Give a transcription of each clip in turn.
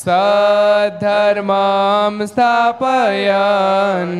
સધર્મામ સ્થાપયન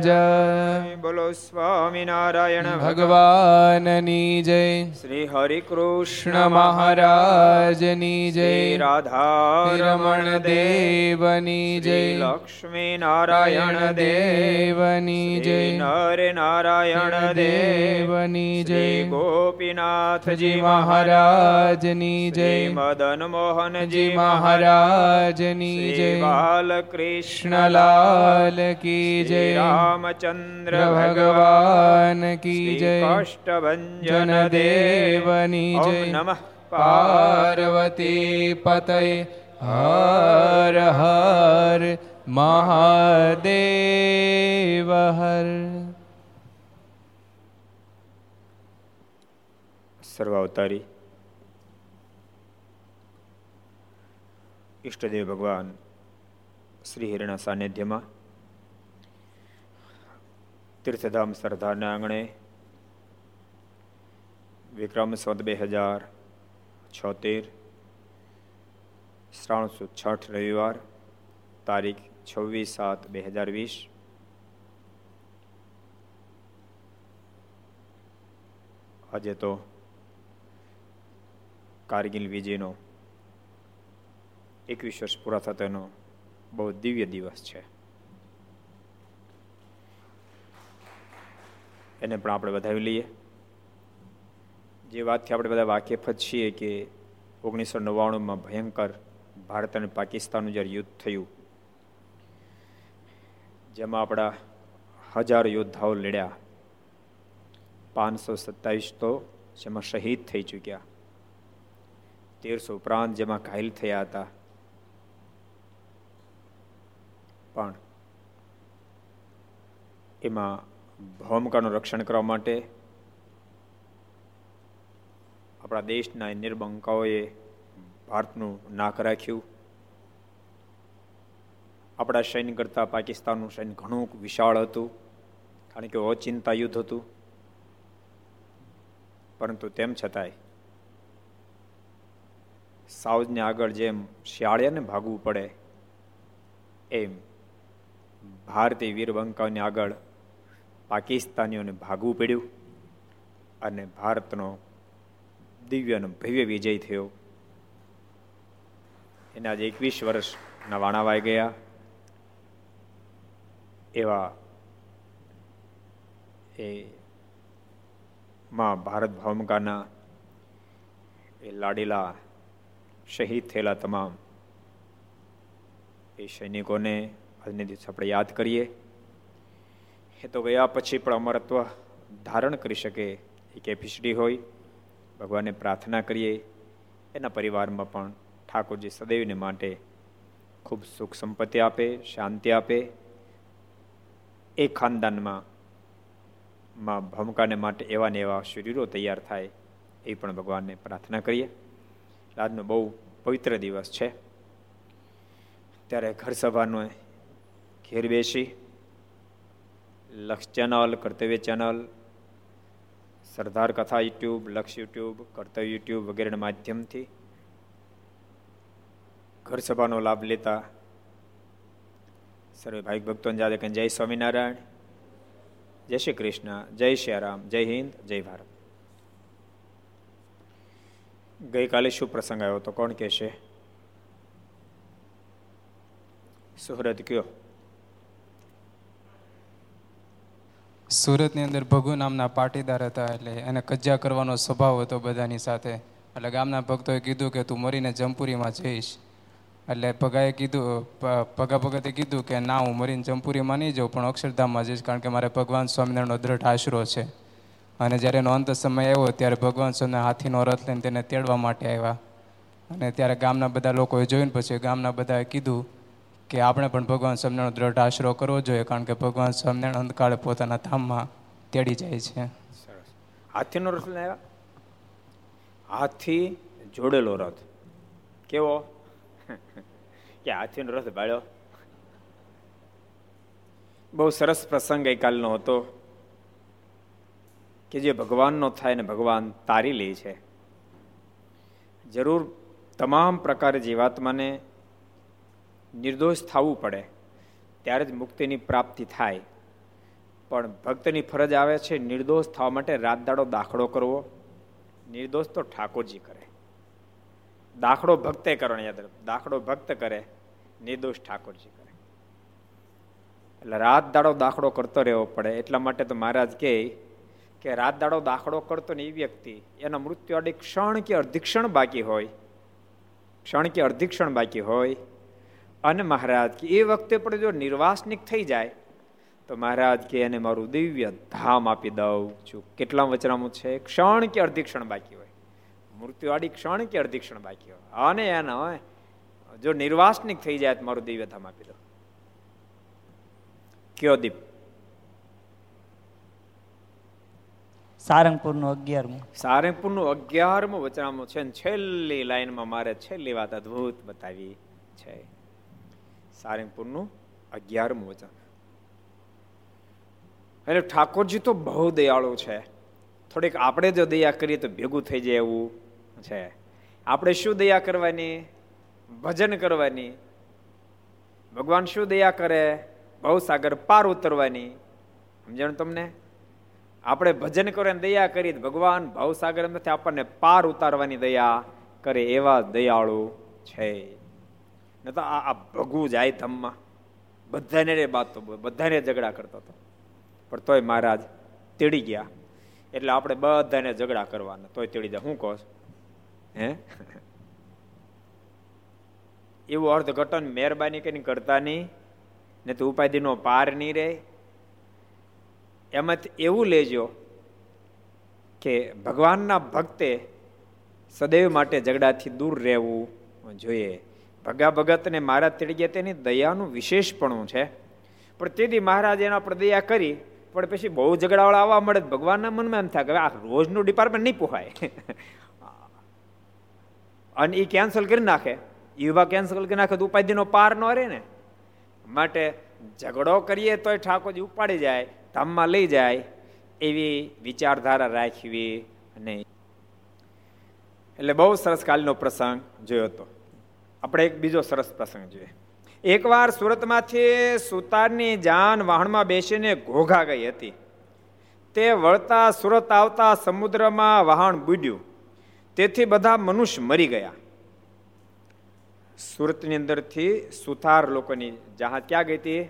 જય બોલો સ્વામિનારાયણ ભગવાનની જય. શ્રી હરિ કૃષ્ણ મહારાજની જય. રાધા રમણ દેવની જય. લક્ષ્મી નારાયણ દેવ. દેવની જય. નર નારાયણ દેવ. દેવની જય. ગોપીનાથજી મહારાજની જય. મદન મોહનજી મહારાજની જય. બાલકૃષ્ણલાલ કી જય. રામચંદ્ર ભગવાન કી જય કાષ્ટભંજન દેવની જય નમઃ પાર્વતી પતય હર હર મહાદેવ હર સર્વાવતારી ઈષ્ટદેવ ભગવાન શ્રી હિરણા સાનિધ્યમાં તીર્થધામ સરદારના આંગણે વિક્રમ સંવત બે હજાર છોતેર શ્રાવણ સુદ છઠ રવિવાર તારીખ છવ્વીસ સાત બે હજાર વીસ આજે તો કારગિલ વિજયનો એકવીસ વર્ષ પૂરા થતાનો બહુ દિવ્ય દિવસ છે. એને પણ આપણે વધાવી લઈએ. જે વાતથી આપણે બધા વાકેફ જ છીએ કે ઓગણીસો નવ્વાણુંમાં ભયંકર ભારત અને પાકિસ્તાનનું જ્યારે યુદ્ધ થયું, જેમાં આપણા હજારો યોદ્ધાઓ લડ્યા, પાંચસો સત્તાવીસ તો જેમાં શહીદ થઈ ચૂક્યા, તેરસો ઉપરાંત જેમાં ઘાયલ થયા હતા. પણ એમાં ભૌમકાનું રક્ષણ કરવા માટે આપણા દેશના નિર્બંકાઓએ ભારતનું નાક રાખ્યું. આપણા સૈન્ય કરતાં પાકિસ્તાનનું સૈન્ય ઘણું વિશાળ હતું. કારણ કે અચિંતા યુદ્ધ હતું. પરંતુ તેમ છતાંય સાઉથને આગળ જેમ શિયાળિયાને ભાગવું પડે, એમ ભારતીય વીરબંકાઓને આગળ પાકિસ્તાનીઓને ભાગવું પડ્યું અને ભારતનો દિવ્યનો ભવ્ય વિજય થયો. એના આજે એકવીસ વર્ષના વાણાવાઈ ગયા. એવા એ માં ભારત ભૌમકાના એ લાડીલા શહીદ થયેલા તમામ એ સૈનિકોને આજને દિવસે આપણે યાદ કરીએ. એ તો ગયા પછી પણ અમરત્વ ધારણ કરી શકે એ કેપેસિટી હોય, ભગવાનને પ્રાર્થના કરીએ, એના પરિવારમાં પણ ઠાકોરજી સદૈવને માટે ખૂબ સુખ સંપત્તિ આપે, શાંતિ આપે. એ ખાનદાનમાં માં ભમકાને માટે એવા ને એવા શરીરો તૈયાર થાય એ પણ ભગવાનને પ્રાર્થના કરીએ. આજનો બહુ પવિત્ર દિવસ છે. ત્યારે ઘર સભાનો ઘેર બેસી લક્ષ ચેનલ, કર્તવ્ય ચેનલ, સરદાર કથા યુટ્યુબ, લક્ષ યુટ્યુબ, કર્તવ્ય યુટ્યુબ વગેરેના માધ્યમથી ઘર સભાનો લાભ લેતા સર્વે ભાઈ ભક્તોને જાદે કે જય સ્વામિનારાયણ, જય શ્રી કૃષ્ણ, જય શ્રી રામ, જય હિન્દ, જય ભારત. ગઈકાલે શું પ્રસંગ આવ્યો હતો કોણ કહેશે? સુહરત કયો? સુરતની અંદર ભગુ નામના પાટીદાર હતા એટલે એને કજ્જા કરવાનો સ્વભાવ હતો બધાની સાથે. એટલે ગામના ભક્તોએ કીધું કે તું મરીને જમપુરીમાં જઈશ. એટલે પગાએ કીધું પગા ભગતે કીધું કે, ના, હું મરીને જમપુરીમાં નહીં જાઉં, પણ અક્ષરધામમાં જઈશ, કારણ કે મારે ભગવાન સ્વામિનારાયણનો દ્રઢ આશરો છે. અને જ્યારે એનો અંત સમય આવ્યો, ત્યારે ભગવાન સ્વામી હાથીનો રથ લઈને તેને તેડવા માટે આવ્યા. અને ત્યારે ગામના બધા લોકોએ જોઈને પછી ગામના બધાએ કીધું કે આપણે પણ ભગવાન સ્વામિનારાયણ દ્રઢ આશરો કરવો જોઈએ, કારણ કે ભગવાન સ્વામિનારાયણ અંતકાળે પોતાના ધામમાં તેડી જાય છે. સરસ. હાથીનો રથ લેવા હાથી જોડેલો રથ. કેવો? કે હાથીનો રથ બાળ્યો બહુ સરસ પ્રસંગ ગઈકાલનો હતો કે જે ભગવાનનો થાય ને ભગવાન તારી લે છે. જરૂર તમામ પ્રકારે જીવાત્માને નિર્દોષ થવું પડે, ત્યારે જ મુક્તિની પ્રાપ્તિ થાય. પણ ભક્તની ફરજ આવે છે નિર્દોષ થવા માટે રાત દાડો દાખલો કરવો. નિર્દોષ તો ઠાકોરજી કરે. દાખલો ભક્તે કરવાનો યાદ દાખલો ભક્ત કરે, નિર્દોષ ઠાકોરજી કરે. એટલે રાત દાડો દાખલો કરતો રહેવો પડે. એટલા માટે તો મહારાજ કહે કે રાત દાડો દાખલો કરતો ને એ વ્યક્તિ, એના મૃત્યુ અડી ક્ષણ કે અર્ધિક્ષણ બાકી હોય. ક્ષણ કે અર્ધિક્ષણ બાકી હોય. અને મહારાજ કે એ વખતે પણ જો નિર્વાસનિક થઈ જાય તો મહારાજ કે એને મારું દિવ્ય ધામ આપી દઉં છું. કેટલા વચરામું છે? ક્ષણ કે અડધી ક્ષણ બાકી હોય. મૃત્યુવાળી ક્ષણ કે અડધી ક્ષણ બાકી હોય. અને એના હોય જો નિર્વાસનિક થઈ જાય તો મારું દિવ્ય ધામ આપી દઉં. કયો દીપ? સારંગપુરનું અગિયારમું. સારંગપુરનું અગિયારમું વચનામું છે છેલ્લી લાઈનમાં મારે છેલ્લી વાત અદભુત બતાવી છે. સારંગપુરનું અગિયારમું વચન એટલે ઠાકોરજી તો બહુ દયાળુ છે. થોડીક આપણે જો દયા કરીએ તો ભેગું થઈ જાય એવું છે. આપણે શું દયા કરવાની? ભજન કરવાની. ભગવાન શું દયા કરે? બહુ સાગર પાર ઉતરવાની. સમજણ તમને? આપણે ભજન કરો દયા કરી ભગવાન ભાવસાગર નથી આપણને પાર ઉતારવાની દયા કરે એવા દયાળુ છે. ન તો આ ભગવું જાય ધમમાં. બધાને રે બાત બધાને ઝઘડા કરતો હતો. પણ તોય મહારાજ તેડી ગયા. એટલે આપણે બધાને ઝઘડા કરવાના, તોય તેડી જાય. હું કહો હે? એવું અર્થઘટન મહેરબાની કરીને કરતા નહીં ને તો ઉપાધિનો પાર નહીં રહે. એમાંથી એવું લેજો કે ભગવાનના ભક્તે સદૈવ માટે ઝઘડાથી દૂર રહેવું જોઈએ. ભગા ભગતને મહારાજ તેડી તેની દયાનું વિશેષપણું છે. પણ તેથી મહારાજ એના પર દયા કરી, પણ પછી બહુ ઝઘડાવાળા આવવા મળે ભગવાનના મનમાં એમ થાય કે આ રોજનું ડિપાર્ટમેન્ટ નહીં પોહાય. અને એ કેન્સલ કરી નાખે. યુવા કેન્સલ કરી નાખે તો ઉપાધિનો પાર ન રહે ને. માટે ઝઘડો કરીએ તોય ઠાકોરજી ઉપાડી જાય, ધામમાં લઈ જાય, એવી વિચારધારા રાખવી નહીં. એટલે બહુ સરસ કાલનો પ્રસંગ જોયો હતો આપણે એક બીજો સરસ પ્રસંગ જોઈએ. એકવાર સુરતમાંથી સુતારની જાન વાહણમાં બેસીને ઘોઘા ગઈ હતી. તે વળતા સુરત આવતા સમુદ્રમાં વહાણ બુડ્યું. તેથી બધા મનુષ્ય મરી ગયા. સુરતની અંદરથી સુથાર લોકોની જહાજ ક્યાં ગઈ હતી?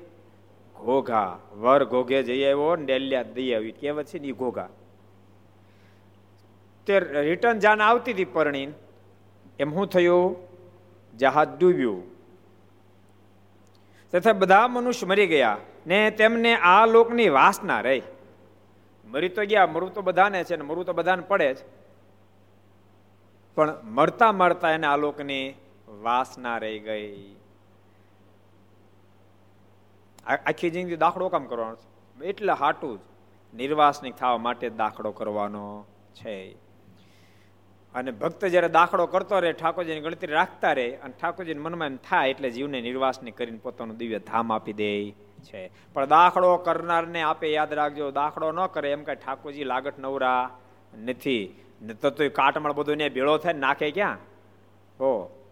ઘોઘા. વર ઘોઘે જઈ આવ્યો ડેલિયા દઈ આવી. કહેવત છે ને ઘોઘા. તે રિટર્ન જાન આવતી હતી પરણી. એમ શું થયું? જહાજ ડૂબ્યું. તથા બધા મનુષ્ય મરી ગયા ને તેમને આ લોકની વાસના રહી. મરી તો ગયા, મરવું તો બધાને છે ને મરવું તો બધાને પડે જ. પણ મરતા મરતા એને આ લોકની વાસના રહી ગઈ. આખી જિંદગી દાખલો કામ કરવાનો છે? એટલે હાટું જ નિર્વાસનિક થવા માટે દાખલો કરવાનો છે. અને ભક્ત જ્યારે દાખલો કરતો રહે, ઠાકોરજીની ગણતરી રાખતા રહે અને ઠાકોરજીને મનમાં થાય એટલે જીવને નિર્વાસની કરીને પોતાનું દિવ્ય ધામ આપી દે છે. પણ દાખલો કરનારને આપે યાદ રાખજો, દાખલો ન કરે એમ કઈ ઠાકોરજી લાગટ નવરા નથી. તો કાટમળ બધું ને ભેળો થાય નાખે ક્યાં? હો.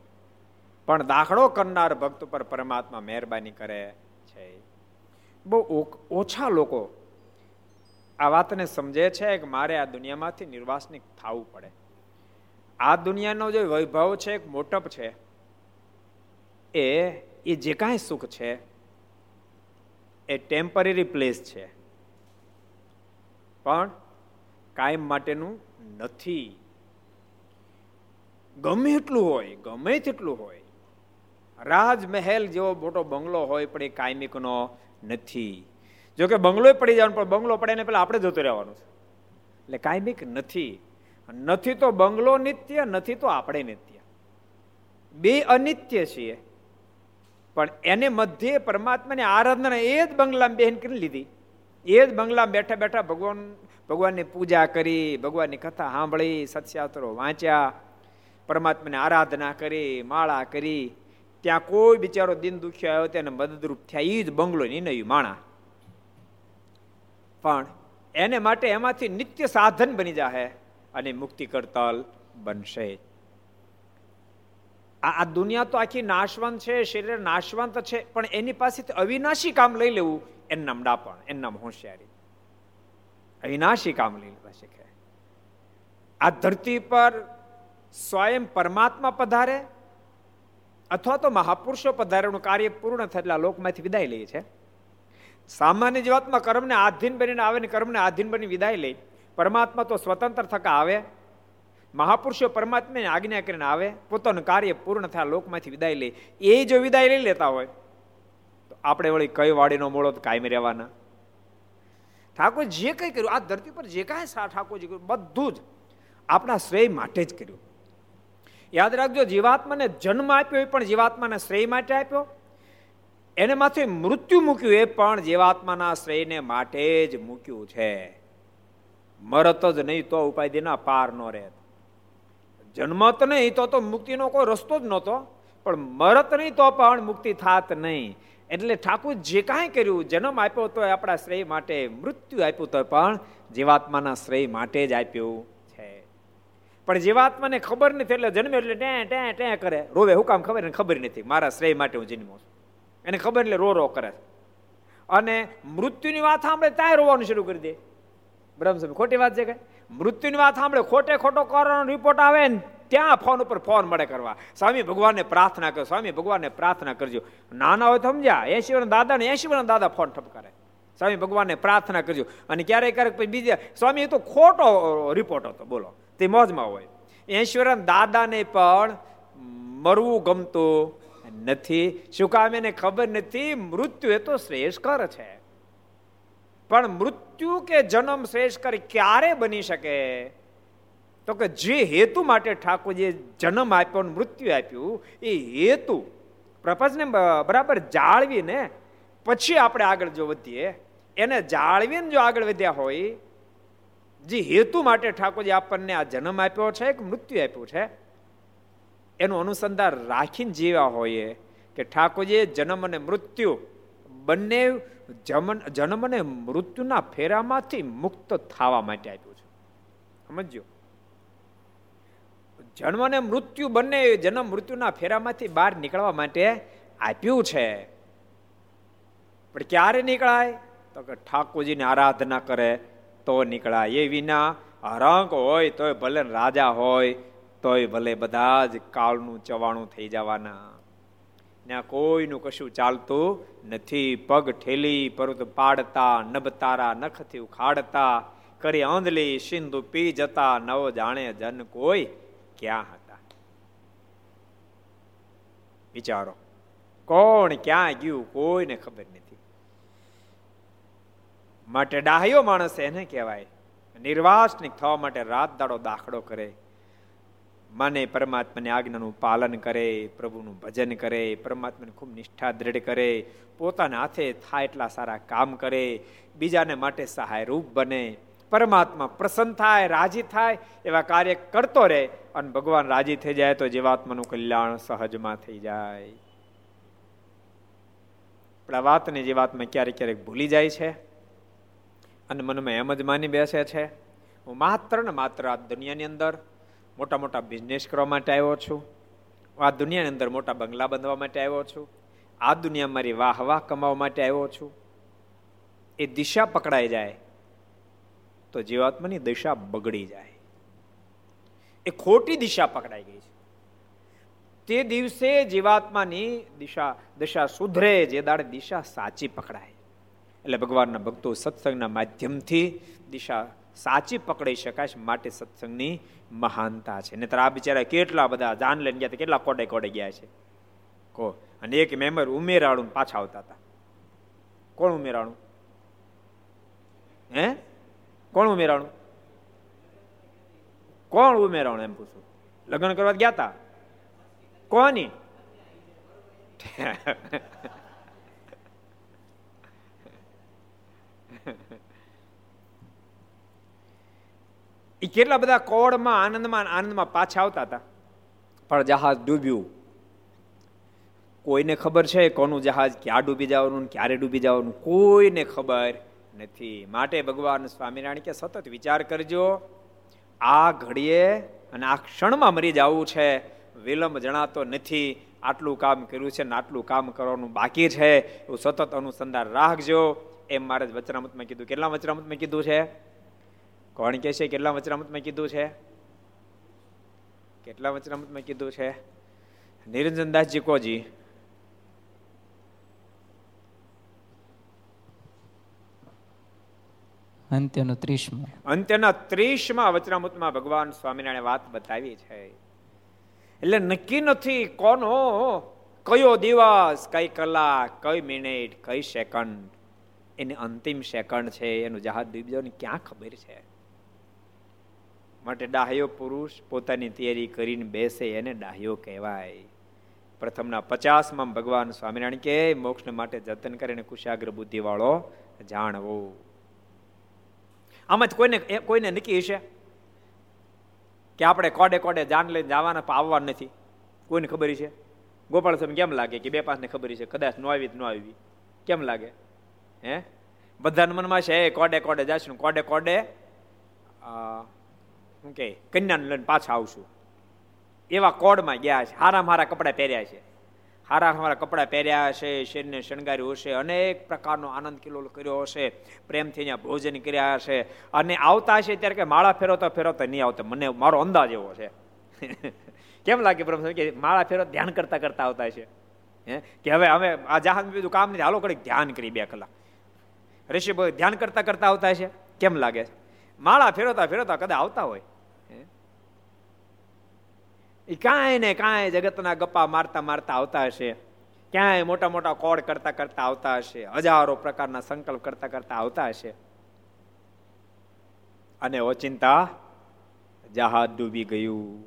પણ દાખલો કરનાર ભક્ત પર પરમાત્મા મહેરબાની કરે છે. બહુ ઓછા લોકો આ વાતને સમજે છે કે મારે આ દુનિયામાંથી નિર્વાસનિક થવું પડે. આ દુનિયાનો જે વૈભવ છે મોટપ છે, એ એ જે કાંઈ સુખ છે, એ ટેમ્પરરી પ્લેસ છે. પણ કાયમ માટેનું નથી. ગમે એટલું હોય, ગમે તેટલું હોય, રાજમહેલ જેવો મોટો બંગલો હોય, પણ એ કાયમિકનો નથી. જોકે બંગલો પડી જવાનું, પણ બંગલો પડે ને પેલા આપણે જતું રહેવાનું છે. એટલે કાયમિક નથી. નથી તો બંગલો નિત્ય, નથી તો આપણે નિત્ય. બે અનિત્ય છીએ. પણ એને મધ્યે પરમાત્માની આરાધના એ જ બંગલામાં બેન કરી લીધી. એ જ બંગલામાં બેઠા બેઠા ભગવાન, ભગવાનની પૂજા કરી, ભગવાનની કથા સાંભળી સત્યાત્રો વાંચ્યા, પરમાત્માની આરાધના કરી, માળા કરી. ત્યાં કોઈ બિચારો દિન દુખ્યો આવ્યો તેને મદદરૂપ થયા. એ જ બંગલો નિર્ણયું માણા પણ એને માટે એમાંથી નિત્ય સાધન બની જાય અને મુક્તિ કરતલ બનશે. આ દુનિયા તો આખી નાશવંત છે, શરીર નાશવંત છે, પણ એની પાસેથી અવિનાશી કામ લઈ લેવું એનું નામ ડાપણ એનું હોશિયારી. અવિનાશી કામ લઈ લેવા શીખે. આ ધરતી પર સ્વયં પરમાત્મા પધારે, અથવા તો મહાપુરુષો પધારેનું કાર્ય પૂર્ણ થયેલા લોકમાંથી વિદાય લે છે. સામાન્ય જીવાતમાં કર્મને આધીન બનીને આવે ને કર્મને આધીન બની વિદાય લે. પરમાત્મા તો સ્વતંત્ર થકા આવે. મહાપુરુષો પરમાત્માને આજ્ઞા કરીને આવે, પોતાનું કાર્ય પૂર્ણ થયા લોકમાંથી વિદાય લે. એ જો વિદાય લઈ લેતા હોય, તો આપણે વળી કઈ વાડીનો મોળો કાયમ રહેવાના. ઠાકોર જે કંઈ કર્યું, આ ધરતી પર જે કાંઈ ઠાકોરજી કર્યું, બધું જ આપણા શ્રેય માટે જ કર્યું. યાદ રાખજો, જીવાત્માને જન્મ આપ્યો એ પણ જીવાત્માના શ્રેય માટે આપ્યો. એને માથે મૃત્યુ મૂક્યું એ પણ જીવાત્માના શ્રેયને માટે જ મૂક્યું છે. મરત જ નહીં તો ઉપાધિના પાર ન રહે. જન્મત નહીં તો તો મુક્તિનો કોઈ રસ્તો જ નહોતો, પણ મરત નહીં તો પણ મુક્તિ થાત નહીં. એટલે ઠાકુર જે કાંઈ કર્યું, જન્મ આપ્યો તો આપણા શ્રેય માટે, મૃત્યુ આપ્યું તો પણ જીવાત્માના શ્રેય માટે જ આપ્યું છે. પણ જીવાત્માને ખબર નથી, એટલે જન્મે એટલે ટે ટે ટે કરે. રોવે, હું કામ ખબર ખબર નથી. મારા શ્રેય માટે હું જન્મો છું. એને ખબર એટલે રો રો કરે. અને મૃત્યુની વાત સાંભળે, ત્યાં રોવાનું શરૂ કરી દે. બ્રહ્મ ખોટી વાત છે કે? મૃત્યુની વાત સાંભળે, ખોટે ખોટો કરવાનો રિપોર્ટ આવે ને ત્યાં ફોન ઉપર ફોન મળે કરવા. સ્વામી ભગવાનને પ્રાર્થના કરો, સ્વામી ભગવાનને પ્રાર્થના કરજો. નાના હોય સમજ્યા એસી વર્ષ દાદા ને એસી વર્ષ દાદા ફોન ઠપકારે સ્વામી ભગવાનને પ્રાર્થના કરજો. અને ક્યારેક ક્યારેક પછી બીજા, સ્વામી એ તો ખોટો રિપોર્ટ હતો, બોલો. તે મોજમાં હોય. ઈશ્વરન દાદાને પણ મરવું ગમતું નથી. શું કામ એને ખબર નથી? મૃત્યુ એ તો શ્રેષ્ઠ છે. પણ મૃત્યુ કે જન્મ શ્રેષ્ઠ ક્યારે બની શકે? તો કે જે હેતુ માટે ઠાકોરજીએ જન્મ આપ્યો મૃત્યુ આપ્યું, એ હેતુ પ્રપંચને બરાબર જાળવીને પછી આપણે આગળ જો વધીએ, એને જાળવીને જો આગળ વધ્યા હોય, જે હેતુ માટે ઠાકોરજી આપણને આ જન્મ આપ્યો છે કે મૃત્યુ આપ્યું છે, એનું અનુસંધાન રાખીને જીવ્યા હોઈએ કે ઠાકોરજીએ જન્મ અને મૃત્યુ બંને જન્મ અને મૃત્યુના ફેરામાંથી મુક્ત થવા માટે આપ્યું છે. સમજો જન્મ અને મૃત્યુ બંને જન્મ મૃત્યુના ફેરામાંથી બહાર નીકળવા માટે આપ્યું છે. પણ ક્યારે નીકળાય? તો કે ઠાકોરજીની આરાધના કરે તો નીકળાય. એ વિના હરંક હોય તોય ભલે રાજા હોય, તોય ભલે બધા જ કાળનું ચવાણું થઈ જવાના. ત્યાં કોઈનું કશું ચાલતું નથી. પગ ઠેલી પર્વત પાડતા નબતારા નખથી ઉખાડતા, કરી આંધલી, સિંધુ પી જતા, નવ જાણે જન કોઈ ક્યાં હતા? વિચારો, કોણ ક્યાં ગયું કોઈને ખબર નથી. માટે ડાહ્યો માણસ એને કહેવાય. નિર્વાસનિક થવા માટે રાત દાડો દાખલો કરે. માને પરમાત્માની આજ્ઞાનું પાલન કરે, પ્રભુનું ભજન કરે, પરમાત્માને ખૂબ નિષ્ઠા દ્રઢ કરે, પોતાના હાથે થાય એટલા સારા કામ કરે, બીજાને માટે સહાયરૂપ બને. પરમાત્મા પ્રસન્ન થાય, રાજી થાય, એવા કાર્ય કરતો રહે અને ભગવાન રાજી થઈ જાય તો જીવાત્માનું કલ્યાણ સહજમાં થઈ જાય. પણ આ વાતને જે વાતમાં ક્યારેક ક્યારેક ભૂલી જાય છે અને મનમાં એમ જ માની બેસે છે, હું માત્ર ને માત્ર આ દુનિયાની અંદર મોટા મોટા બિઝનેસ કરવા માટે આવ્યો છું. આ દુનિયાની અંદર મોટા બંગલા બાંધવા માટે આવ્યો છું. આ દુનિયા મારી વાહ વાહ કમાવા માટે આવ્યો છું. એ દિશા પકડાઈ જાય તો જીવાત્માની દિશા બગડી જાય. એ ખોટી દિશા પકડાઈ ગઈ છે. તે દિવસે જીવાત્માની દિશા દિશા સુધરે, જે દાડે દિશા સાચી પકડાય. એટલે ભગવાનના ભક્તો સત્સંગના માધ્યમથી દિશા સાચી પકડી શકાય માટે સત્સંગની મહાનતા છે. નહીતર આ બિચારા કેટલા બધા જાન લઈને ગયા કેટલા કોડે કોડે ગયા છે. કો. અને એક મેમ્બર ઉમેરાળું પાછા આવતા હતા. કોણ ઉમેરાણું હે? કોણ ઉમેરાણું કોણ ઉમેરાણું એમ પૂછું? લગ્ન કરવા ગયા હતા કોની? એ કેટલા બધા કોળમાં આનંદમાં આનંદમાં પાછા આવતા હતા? પણ જહાજ ડૂબ્યું. કોઈને ખબર છે કોનું જહાજ ક્યાં ડૂબી જવાનું, ક્યારે ડૂબી જવાનું? કોઈને ખબર નથી. માટે ભગવાન સ્વામિનારાયણ કે, સતત વિચાર કરજો, આ ઘડીએ અને આ ક્ષણમાં મરી જવું છે. વિલંબ જણાતો નથી. આટલું કામ કર્યું છે ને આટલું કામ કરવાનું બાકી છે. એવું સતત અનુસંધાન રાખજો. એમ મારે વચનામતમાં કીધું. કેટલા વચનામતમાં કીધું છે? કોણ કે છે? કેટલા વચનામતમાં કીધું છે? કેટલા વચનામતમાં કીધું છે? નિરંજનદાસજી કોજી અંત્યનો ત્રીસમો. અંત્યના ત્રીસમાં વચનામૃતમાં ભગવાન સ્વામિનારાયણ વાત બતાવી છે. એટલે નક્કી નથી કોનો કયો દિવસ કઈ કલાક કઈ મિનિટ કઈ સેકન્ડ. એની અંતિમ સેકન્ડ છે એનું જહાજ ડૂબી ક્યાં ખબર છે? માટે ડાહ્યો પુરુષ પોતાની તૈયારી કરીને બેસે એને ડાહ્યો કહેવાય. પ્રથમના પચાસમાં ભગવાન સ્વામિનારાયણ કે, મોક્ષને માટે જતન કરીને કુશાગ્ર બુદ્ધિવાળો જાણવો. આમાં કોઈને કોઈને નક્કી હશે કે આપણે કોડે કોડે જાન લઈને જવાના આવવા નથી? કોઈને ખબર છે ગોપાલ સ્વામી કેમ લાગે કે બે પાસને ખબર છે કદાચ નો આવી ન આવી. કેમ લાગે? હે? બધાના મનમાં છે કોડે કોડે જશું કોડે કોડે શું કે કન્યાને લઈને પાછા આવશું. એવા કોડમાં ગયા છે. હારા મારા કપડાં પહેર્યા છે. હારા હારા કપડાં પહેર્યા હશે શરીરને શણગાર્યું હશે, અનેક પ્રકારનો આનંદ કિલોલ કર્યો હશે, પ્રેમથી અહીંયા ભોજન કર્યા હશે. અને આવતા હશે ત્યારે કે માળા ફેરવતા ફેરવતા નહીં આવતા. મને મારો અંદાજ એવો છે. કેમ લાગે બ્રહ્મ કે માળા ફેરવ ધ્યાન કરતા કરતા આવતા છે હે? કે હવે હવે આ જહાજ બીજું કામ નથી. હાલો કડીક ધ્યાન કરી બે કલાક. ઋષિભાઈ ધ્યાન કરતા કરતા આવતા છે કેમ લાગે માળા ફેરવતા ફેરવતા કદાચ આવતા હોય. એ કાંઈ ને કાંઈ જગતના ગપ્પા મારતા મારતા આવતા હશે. ક્યાંય મોટા મોટા કોડ કરતા કરતા આવતા હશે. હજારો પ્રકારના સંકલ્પ કરતા કરતા આવતા હશે. અને ઓચિંતા જહાજ ડૂબી ગયું.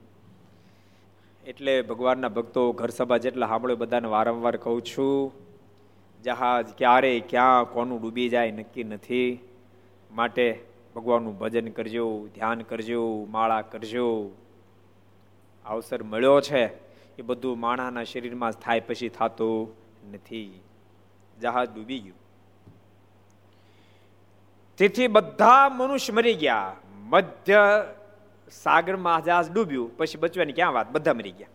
એટલે ભગવાનના ભક્તો ઘર સભા જેટલા સાંભળ્યો બધાને વારંવાર કહું છું, જહાજ ક્યારે, ક્યાં, કોનું ડૂબી જાય નક્કી નથી. માટે ભગવાનનું ભજન કરજો, ધ્યાન કરજો, માળા કરજો. અવસર મળ્યો છે. એ બધું માણાના શરીરમાં થાય પછી થતું નથી. જહાજ ડૂબી ગયું. તેથી બધા મનુષ્ય મરી ગયા. મધ્ય સાગરમાં જહાજ ડૂબ્યું. પછી બચવાની ક્યાં વાત? બધા મરી ગયા.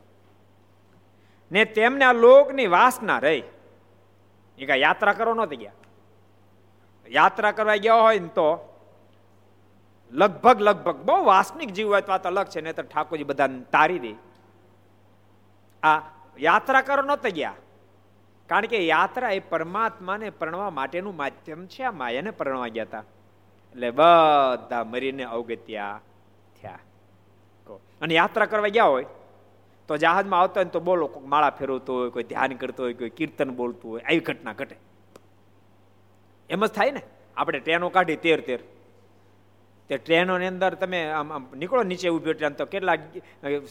ને તેમને આ લોકની વાસના રહી. એ કાંઈ યાત્રા કરવા નહોતી ગયા. યાત્રા કરવા ગયા હોય ને તો લગભગ લગભગ બહુ વાસ્તવિક જીવ હોય તો આ તો અલગ છે નહીં તો ઠાકોરજી બધાને તારી દે. આ યાત્રા કરો નહોતા ગયા. કારણ કે યાત્રા એ પરમાત્માને પરણવા માટેનું માધ્યમ છે, આ માયાને પરણવા ગયા હતા એટલે બધા મરીને અવગત્યા થયા. અને યાત્રા કરવા ગયા હોય, તો જહાજમાં આવતો હોય તો બોલો કોઈ માળા ફેરવતો હોય, કોઈ ધ્યાન કરતો હોય, કોઈ કીર્તન બોલતું હોય, આવી ઘટના ઘટે. એમ જ થાય ને? આપણે ટ્રેનો કાઢી તેર તેર. તે ટ્રેનોની અંદર તમે આમ આમ નીકળો નીચે ઊભી ટ્રેન તો કેટલા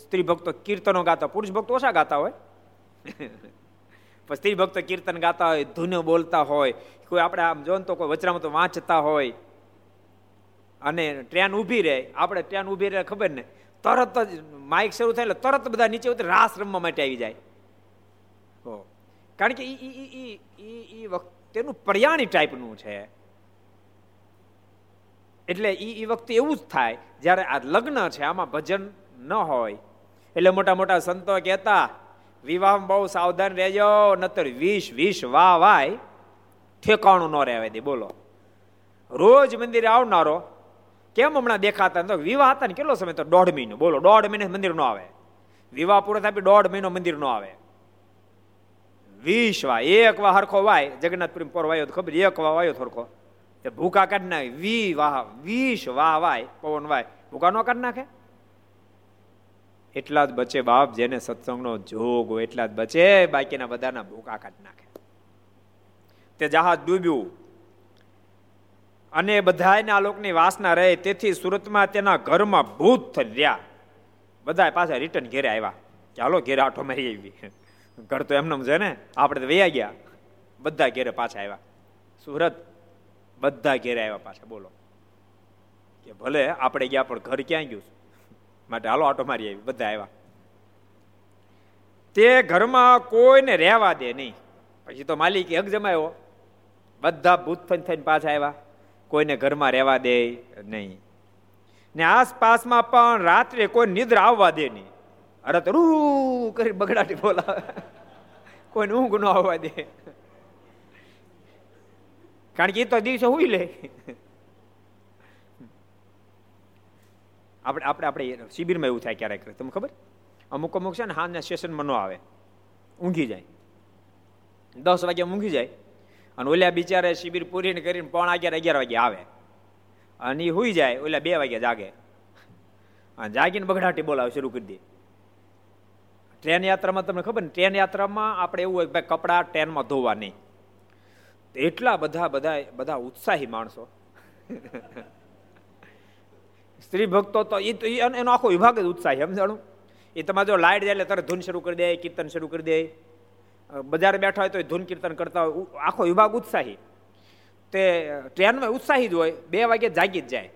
સ્ત્રી ભક્તો કીર્તનો ગાતા પુરુષ ભક્તો ઓછા ગાતા હોય? સ્ત્રી ભક્તો કીર્તન ગાતા હોય, ધૂન બોલતા હોય, કોઈ આપણે આમ જો તો કોઈ વચરામાં તો વાંચતા હોય. અને ટ્રેન ઊભી રહે. આપણે ટ્રેન ઊભી રહે ખબર ને? તરત જ માઇક શરૂ થાય એટલે તરત બધા નીચે ઉતરી, રાસ રમવા માટે આવી જાય. કારણ કે એ વખતેનું પર્યાણી ટાઈપનું છે. એટલે એ વખતે એવું જ થાય, જ્યારે આ લગ્ન છે, આમાં ભજન ન હોય. એટલે મોટા મોટા સંતો કહેતા, વિવાહમાં બહુ સાવધાન રહેજો, નતર વીસ વીસ વાહ વાય, ઠેકાણું ન રહેવા દે. બોલો. રોજ મંદિરે આવનારો, કેમ હમણાં દેખાતા તો વિવાહ હતા ને કેટલો સમય તો? દોઢ મહિનો. બોલો, દોઢ મહિને મંદિર નો આવે. વિવાહ પૂરો થાય દોઢ મહિનો મંદિર નો આવે. વીસ વા એક વા હરખો વાય. જગન્નાથપુરી પોર વાયો ખબર એક વા વાયો થોડકો ભૂકા કાઢી નાખે. વી વાહ વીસ વાહ વાય, પવન વાય. ભૂકા નો કાઢી નાખે? એટલા જ બચે બાપ જેને સત્સંગનો જોગ હોય, એટલા જ બચે બાકીના બધાના ભૂકા કાઢી નાખે. તે જહાજ ડૂબ્યું. અને બધાના લોકની વાસના રહે, તેથી સુરતમાં તેના ઘરમાં ભૂત થઈ રહ્યા. બધા પાછા રિટર્ન ઘેરે આવ્યા. કે હાલો, ઘેરે આઠો મારી આવી. ઘર તો એમને છે ને, આપણે તો વૈયા ગયા. બધા ઘેરે પાછા આવ્યા. સુરત બધા ઘેરે આવ્યા પાછા, બોલો. કે ભલે આપણે ગયા, પણ ઘર ક્યાં ગયું માટે હાલો આટો મારી આવી, બધા આવ્યા. તે ઘરમાં કોઈને રહેવા દે નહીં. પછી તો માલિક હક જમાયો. બધા ભૂતફન થઈને પાછા આવ્યા. કોઈને ઘરમાં રહેવા દે નહીં. ને આસપાસમાં પણ રાત્રે કોઈ નિદ્ર આવવા દે નહીં. અરે તો રૂ, કરી બગડાટી બોલાવે. કોઈને ઊંઘ ન આવવા દે. કારણ કે એ તો દિવસે હુઈ લે. આપણે આપણે આપણે શિબિરમાં એવું થાય ક્યારેક. તમને ખબર? અમુક અમુક છે ને હાલના સ્ટેશનમાં ન આવે. ઊંઘી જાય. દસ વાગ્યા ઊંઘી જાય. અને ઓલા બિચારે શિબિર પૂરીને કરીને પોણા અગિયાર અગિયાર વાગે આવે. અને એ હોઈ જાય, ઓલા બે વાગે જાગે. અને જાગીને બગડાટી બોલાવે, શરૂ કરી દે. ટ્રેન યાત્રામાં તમને ખબર ને? ટ્રેન યાત્રામાં આપણે એવું હોય ભાઈ કપડાં ટ્રેનમાં ધોવા નહીં. એટલા બધા બધા બધા ઉત્સાહી માણસો. સ્ત્રી ભક્તો તો એ તો એનો આખો વિભાગ જ ઉત્સાહી, સમજાણું? એ તમારે જો લાઈટ જાય એટલે તરત ધૂન શરૂ કરી દે, કીર્તન શરૂ કરી દે. બજાર બેઠા હોય તો ધૂન કીર્તન કરતા હોય. આખો વિભાગ ઉત્સાહી. તે ટ્રેનમાં ઉત્સાહી જ હોય, બે વાગે જાગી જ જાય.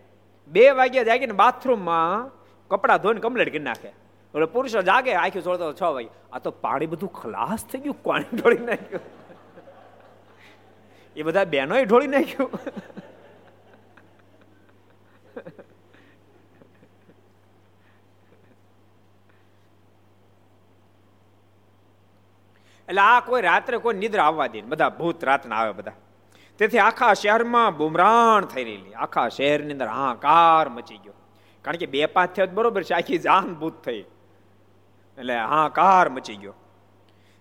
બે વાગે જાગીને બાથરૂમમાં કપડાં ધોઈને કમ્પ્લેટ કરી નાખે. એટલે પુરુષો જાગે, આખી છોડતો છ વાગે. આ તો પાણી બધું ખલાસ થઈ ગયું, પાણી ઢોળી નાખ્યું. એ બધા બહેનોએ ઢોળી નાખ્યું. એટલે આ કોઈ રાત્રે કોઈ નિદ્રા આવવા દે બધા ભૂત રાતના આવે બધા. તેથી આખા શહેરમાં બુમરાણ થઈ રહેલી. આખા શહેરની અંદર હાહાકાર મચી ગયો. કારણ કે બે પાંચ થયો બરોબર છે, આખી જાન ભૂત થઈ. એટલે હાહાકાર મચી ગયો.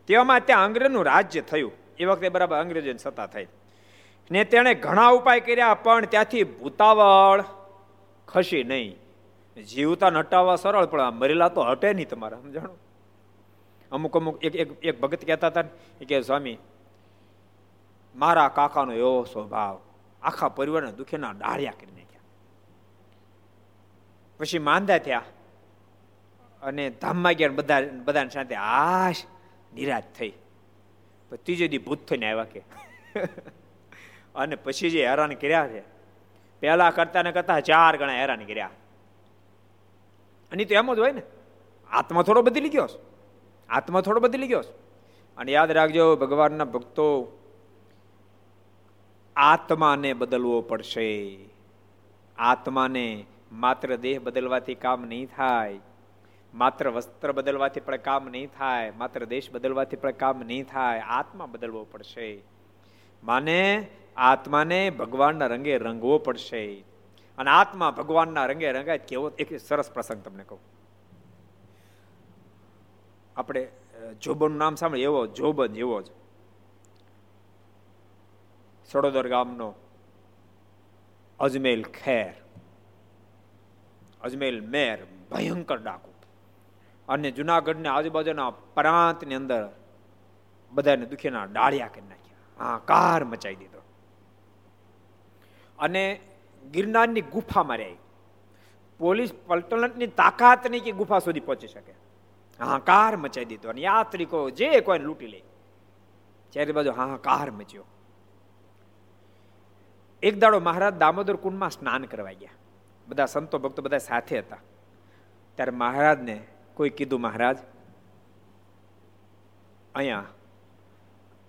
તેવામાં ત્યાં અંગ્રેજનું રાજ્ય થયું. એ વખતે બરાબર અંગ્રેજોની સત્તા થઈ. ને તેણે ઘણા ઉપાય કર્યા, પણ ત્યાંથી ભૂતાવળ ખસી નહીં. જીવતા હટાવવા સરળ, પણ મરેલા તો હટે નહીં તમારે, સમજાણું? અમુક અમુક એક એક એક ભગત કહેતા હતા ને કે, સ્વામી, મારા કાકાનો એવો સ્વભાવ, આખા પરિવારને દુખેના ડાળિયા કરી નાખ્યા. પછી માંદા થયા અને ધામમાં ગયા બધા, બધાને સાથે આશ, નિરાશ થઈ. ત્રીજે દી ભૂત થઈને આવ્યા કે. અને પછી જે હેરાન કર્યા છે, પહેલા કરતા ને કરતા ચાર ગણા હેરાન કર્યા. અને તો એમ જ હોય ને, આત્મા થોડો બદલી ગયો આત્મા થોડો બદલી ગયો અને યાદ રાખજો, ભગવાનના ભક્તો, આત્માને બદલવો પડશે. આત્માને માત્ર દેહ બદલવાથી કામ નહીં થાય, માત્ર વસ્ત્ર બદલવાથી પણ કામ નહીં થાય, માત્ર દેશ બદલવાથી પણ કામ નહીં થાય, આત્મા બદલવો પડશે. માને આત્માને ભગવાનના રંગે રંગવો પડશે. અને આત્મા ભગવાનના રંગે રંગાય કેવો એક સરસ પ્રસંગ તમને કહું. આપણે જોબનનું નામ સાંભળે એવો જોબન એવો જ. સડોદર ગામનો અજમેલ ખેર. અજમેલ મેર, ભયંકર ડાકુ. અને જુનાગઢને આજુબાજુના પ્રાંતની અંદર બધાને દુખીના ડાળિયા કરી નાખ્યા. હા કાર મચાવી દીધો. અને ગિરનારની ગુફામાં રહી. પોલીસ પલટનની તાકાત નહીં કે ગુફા સુધી પહોંચી શકે. હાહાકાર મચાવી દીધો અને યાત્રિકો જે કોઈ લૂંટી લે. ચારે બાજુ હાહાકાર મચ્યો. એક દાડો મહારાજ દામોદર કુંડમાં સ્નાન કરવા ગયા. બધા સંતો ભક્તો બધા સાથે હતા. ત્યારે મહારાજને કોઈ કીધું, મહારાજ, અહીંયા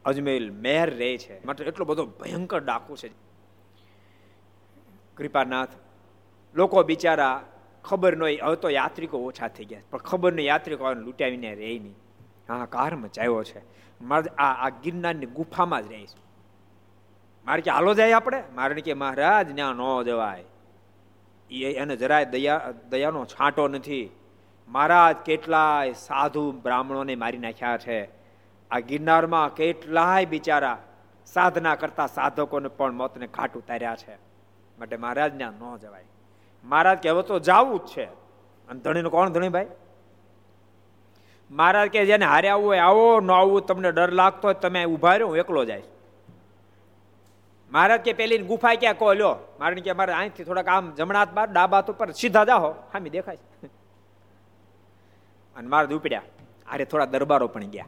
અજમેર મેર રહે છે. માટે એટલો બધો ભયંકર ડાકુ છે. કૃપાનાથ. લોકો બિચારા ખબર નહીં હવે તો યાત્રિકો ઓછા થઈ ગયા. પણ ખબર નહીં યાત્રિકો લૂંટાવીને રહે નહીં. હા કાર મચાવ્યો છે. મારે આ આ ગિરનારની ગુફામાં જ રહીશ. મારે કે હાલો જાય આપણે? મારે કે મહારાજ, ત્યાં ન જવાય. એ એને જરાય દયા, દયાનો છાંટો નથી. મહારાજ, કેટલાય સાધુ બ્રાહ્મણોને મારી નાખ્યા છે. આ ગિરનારમાં કેટલાય બિચારા સાધના કરતા સાધકોને પણ મોતને ઘાટ ઉતાર્યા છે. માટે મહારાજને ન જવાય. મહારાજ કે હવે તો જવું જ છે. અને ધણીનું કોણ ધણી ભાઈ? મહારાજ કે જેને હારે આવવું હોય આવો, ન આવવું તમને ડર લાગતો હોય તમે ઊભા રહ્યો હું એકલો જાય મહારાજ કે પેલી ગુફા ક્યાં કહો, લ્યો, મારે કે મારે અહીંથી થોડાક આમ જમણા બાર ડાબા હાથ ઉપર સીધા જાઓ હામી દેખાય અને મહારાજ ઉપડ્યા. આરે થોડા દરબારો પણ ગયા.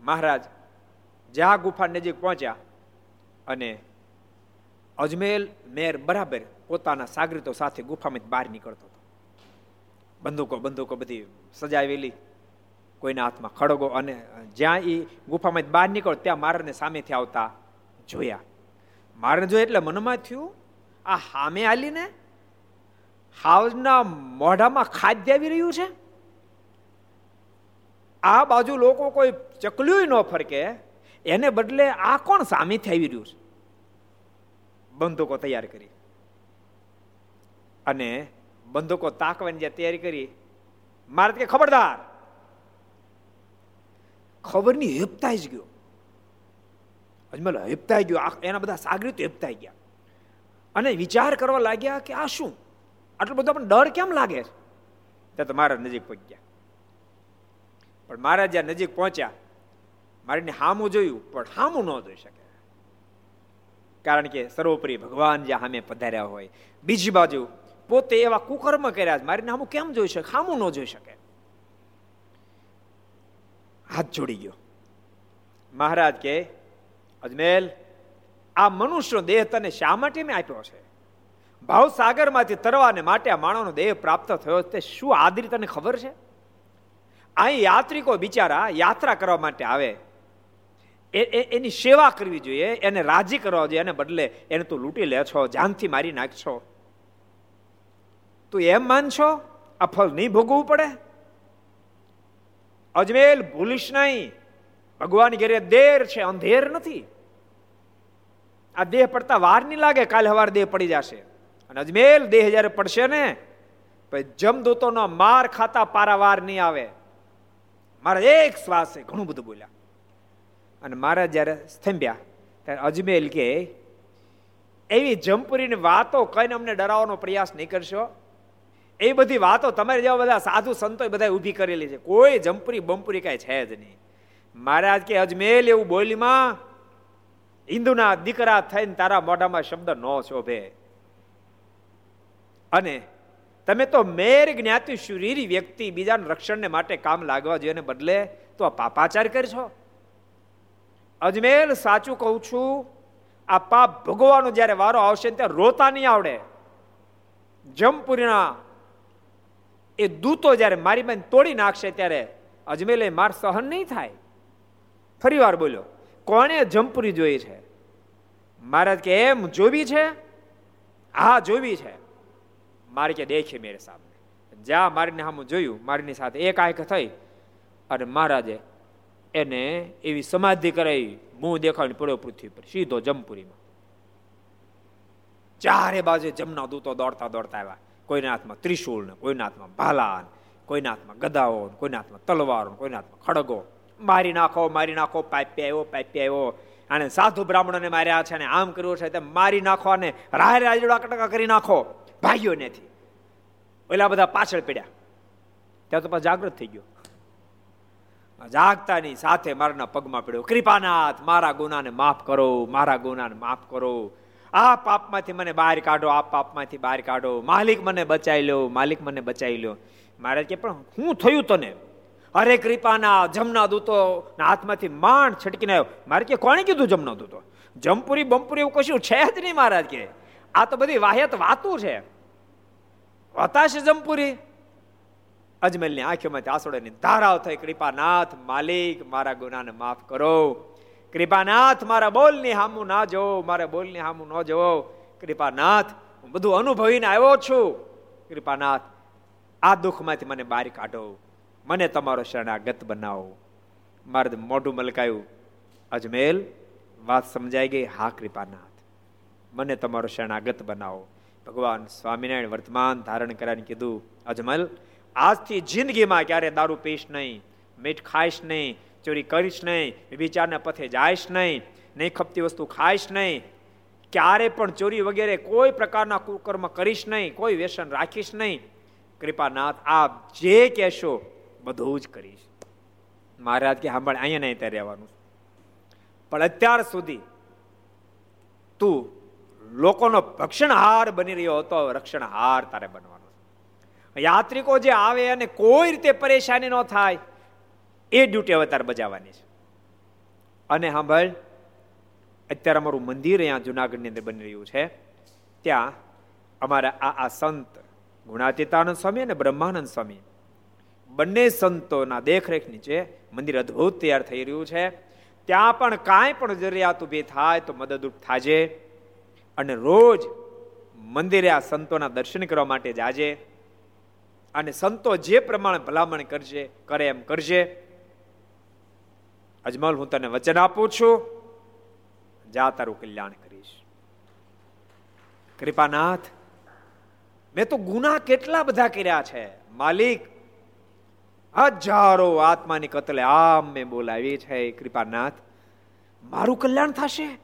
મહારાજ, જ્યાં ગુફા નજીક પહોંચ્યા અને અજમેલ મેર બરાબર પોતાના સાગરીતો સાથે ગુફામાં બહાર નીકળતો હતો. બંદૂકો બંદૂકો બધી સજાવેલી, કોઈના હાથમાં ખડગો અને જ્યાં એ ગુફામાં બહાર નીકળો ત્યાં મારને સામેથી આવતા જોયા. મારને જોયા એટલે મનમાં થયું, આ હામે આલીને હાવના મોઢામાં ખાદ્ય આવી રહ્યું છે? આ બાજુ લોકો કોઈ ચકલ્યું ન ફરકે, એને બદલે આ કોણ સામેથી આવી રહ્યું છે? બંદૂકો તૈયાર કરી. અને બંદૂકો તાકવાની જે તૈયારી કરી, મારે કે ખબરદાર. ખબરની હેપતા જ ગયો. અજમલ, હેપતાઈ ગયો. એના બધા સાગરી તો હેપતાઈ ગયા. અને વિચાર કરવા લાગ્યા કે આ શું? આટલો બધો પણ ડર કેમ લાગે? ત્યાં તો મારા નજીક પહોંચી ગયા. પણ મારા જ્યાં નજીક પહોંચ્યા, મારીને હામું જોયું, પણ હામું ન જોઈ શકે. કારણ કે સર્વોપરી ભગવાન જ્યાં સામે પધાર્યા હોય. બીજી બાજુ, પોતે એવા કુકર્મ કર્યા છે. મારીને હામું કેમ જોઈ શકે? હામું ન જોઈ શકે. હાથ જોડી ગયો. મહારાજ કે, અજમેલ, આ મનુષ્યનો દેહ તને શા માટે મેં આપ્યો છે? ભાવ સાગરમાંથી તરવાને માટે આ માણસનો દેહ પ્રાપ્ત થયો તે શું આદરી તને ખબર છે? અહીં યાત્રિકો બિચારા યાત્રા કરવા માટે આવે. એની સેવા કરવી જોઈએ, એને રાજી કરવા જોઈએ, એને બદલે એને તું લૂંટી લે છો, જાનથી મારી નાખશો. તું એમ માનશો, આ ફળ નહીં ભોગવવું પડે? અજમેલ ભૂલીશ નહીં. ભગવાન ઘેરે દેર છે, અંધેર નથી. આ દેહ પડતા વાર નહીં લાગે, કાલે હવાર દેહ પડી જશે. અને અજમેલ દેહ જયારે પડશે ને પછી જમદૂતોનો માર ખાતા પારાવાર નહીં આવે. મારા એક શ્વાસે ઘણું બધું બોલ્યા. અને મારા જ્યારે સ્તંભ્યા ત્યારે અજમેલ કે, એવી જમપુરીની વાતો કહીને અમને ડરાવવાનો પ્રયાસ નહીં કરશો? એ બધી વાતો તમારે જેવા બધા સાધુ સંતો બધા ઊભી કરેલી છે. કોઈ જમપુરી બમપુરી કાંઈ છે જ નહીં. મહારાજ કે, અજમેલ, એવું બોલીમાં હિન્દુના દીકરા થઈને તારા મોઢામાં શબ્દ ન શોભે. અને તમે તો મેર જ્ઞાતિ શુરીરી વ્યક્તિ બીજાના રક્ષણને માટે કામ લાગવા જોઈએ બદલે તો આ પાપાચાર કરશો? અજમેર સાચું કહું છું, આ પાપ ભોગવાનો જ્યારે વારો આવશે ત્યારે રોતા નહીં આવડે. જમપુરીના એ દૂતો જ્યારે મારી બેન તોડી નાખશે ત્યારે અજમેલે માર સહન નહીં થાય. ફરી વાર બોલ્યો, કોણે જમપુરી જોઈ છે? મહારાજ કે એમ જોવી છે? હા, જોવી છે. મારે કે દેખે મેરે સામે જ્યાં મારીને સામે જોયું. મારીની સાથે એક આંખ થઈ. અને મહારાજે એને એવી સમાધિ કરાવી મું દેખાડી પડ્યો પૃથ્વી પર, સીધો જમપુરીમાં. ચારે બાજુ જમના દૂતો દોડતા દોડતા આવ્યા. કોઈના હાથમાં ત્રિશુલ ને, કોઈના હાથમાં ભાલા કોઈના હાથમાં ગદાઓ કોઈના હાથમાં તલવારો કોઈના હાથમાં ખડગો. મારી નાખો મારી નાખો, પાપ્ય આવ્યો પાપી આવ્યો. અને સાધુ બ્રાહ્મણોને માર્યા છે અને આમ કર્યું છે, તેમ મારી નાખો અને રાહ રાજડા કટકા કરી નાખો. ભાગ્યો નથી. ઓલા બધા પાછળ પડ્યા. ત્યાં તો પાછા જાગૃત થઈ ગયો. જાગતાની સાથે મારના પગમાં પડ્યો. કૃપાનાથ, મારા ગુનાને માફ કરો, મારા ગુનાને માફ કરો. આ પાપમાંથી મને બહાર કાઢો આ પાપમાંથી બહાર કાઢો. માલિક મને બચાવી લો, માલિક મને બચાવી લો. મહારાજ કે, પણ હું થયું તને? અરે કૃપાના જમના દૂતો હાથમાંથી માંડ છટકીને આવ્યો. મારે કે, કોણે કીધું જમના દૂતો? જમપુરી, બમપુરી એવું કશું છે જ નહીં મહારાજ કે. આ તો બધી વાહ્યત વાતું છે. હતાશ જમપુરી? અજમલની આંખોમાંથી આસોડાની ધારાઓ થઈ, કૃપાનાથ માલિક, મારા ગુનાને માફ કરો. કૃપાનાથ, મારા બોલની હામું ના જવો મારા બોલની હામું ન જો કૃપાનાથ, હું બધું અનુભવીને આવ્યો છું. કૃપાનાથ, આ દુઃખમાંથી મને બહાર કાઢો. મને તમારો શરણાગત બનાવો. મારે મોઢું મલકાયું. અજમેલ, વાત સમજાઈ ગઈ. હા, કૃપાનાથ, મને તમારો શરણાગત બનાવો. ભગવાન સ્વામિનારાયણ વર્તમાન ધારણ કરાવીને કીધું, અજમલ આજથી જિંદગીમાં ક્યારે દારૂ પીશ નહીં, મીઠ ખાઈશ નહીં, ચોરી કરીશ નહીં, વિચારના પથે જાઈશ નહીં નહીં ખપતી વસ્તુ ખાઈશ નહીં, ક્યારે પણ ચોરી વગેરે કોઈ પ્રકારના કુકર્મ કરીશ નહીં, કોઈ વ્યસન રાખીશ નહીં, કૃપાનાથ, આપ જે કહેશો બધું જ કરીશ. મહારાજ કે સાંભળ અહીંયા નહીં ત્યાં રહેવાનું. પણ અત્યાર સુધી તું લોકોનો ભક્ષણહાર બની રહ્યો હતો રક્ષણહાર તારે બનવાનો. યાત્રિકો જે આવે અને કોઈ રીતે પરેશાની ન થાય, એ ડ્યુટી અવતાર બજાવવાની છે. અને સાંભળ અત્યારે અમારું મંદિર અહીંયા જુનાગઢની અંદર બની રહ્યું છે. ત્યાં અમારા આ આ સંત ગુણાતીતાનંદ સ્વામી અને બ્રહ્માનંદ સ્વામી બંને સંતોના દેખરેખ નીચે મંદિર અદ્ભુત તૈયાર થઈ રહ્યું છે. ત્યાં પણ કાંઈ પણ જરૂરિયાત ઊભી થાય તો મદદરૂપ થાજે અને રોજ મંદિરે આ સંતોના દર્શન કરવા માટે જાજે. અને સંતો જે પ્રમાણે ભલામણ કરજે, કરે એમ કરજે. અજમલ, હું તને વચન આપું છું. જા તારું કલ્યાણ કરીશ. કૃપાનાથ, મેં તો ગુના કેટલા બધા કર્યા છે. માલિક, હજારો આત્માની કતલે આમ મેં બોલાવી છે કૃપાનાથ. મારું કલ્યાણ થશે?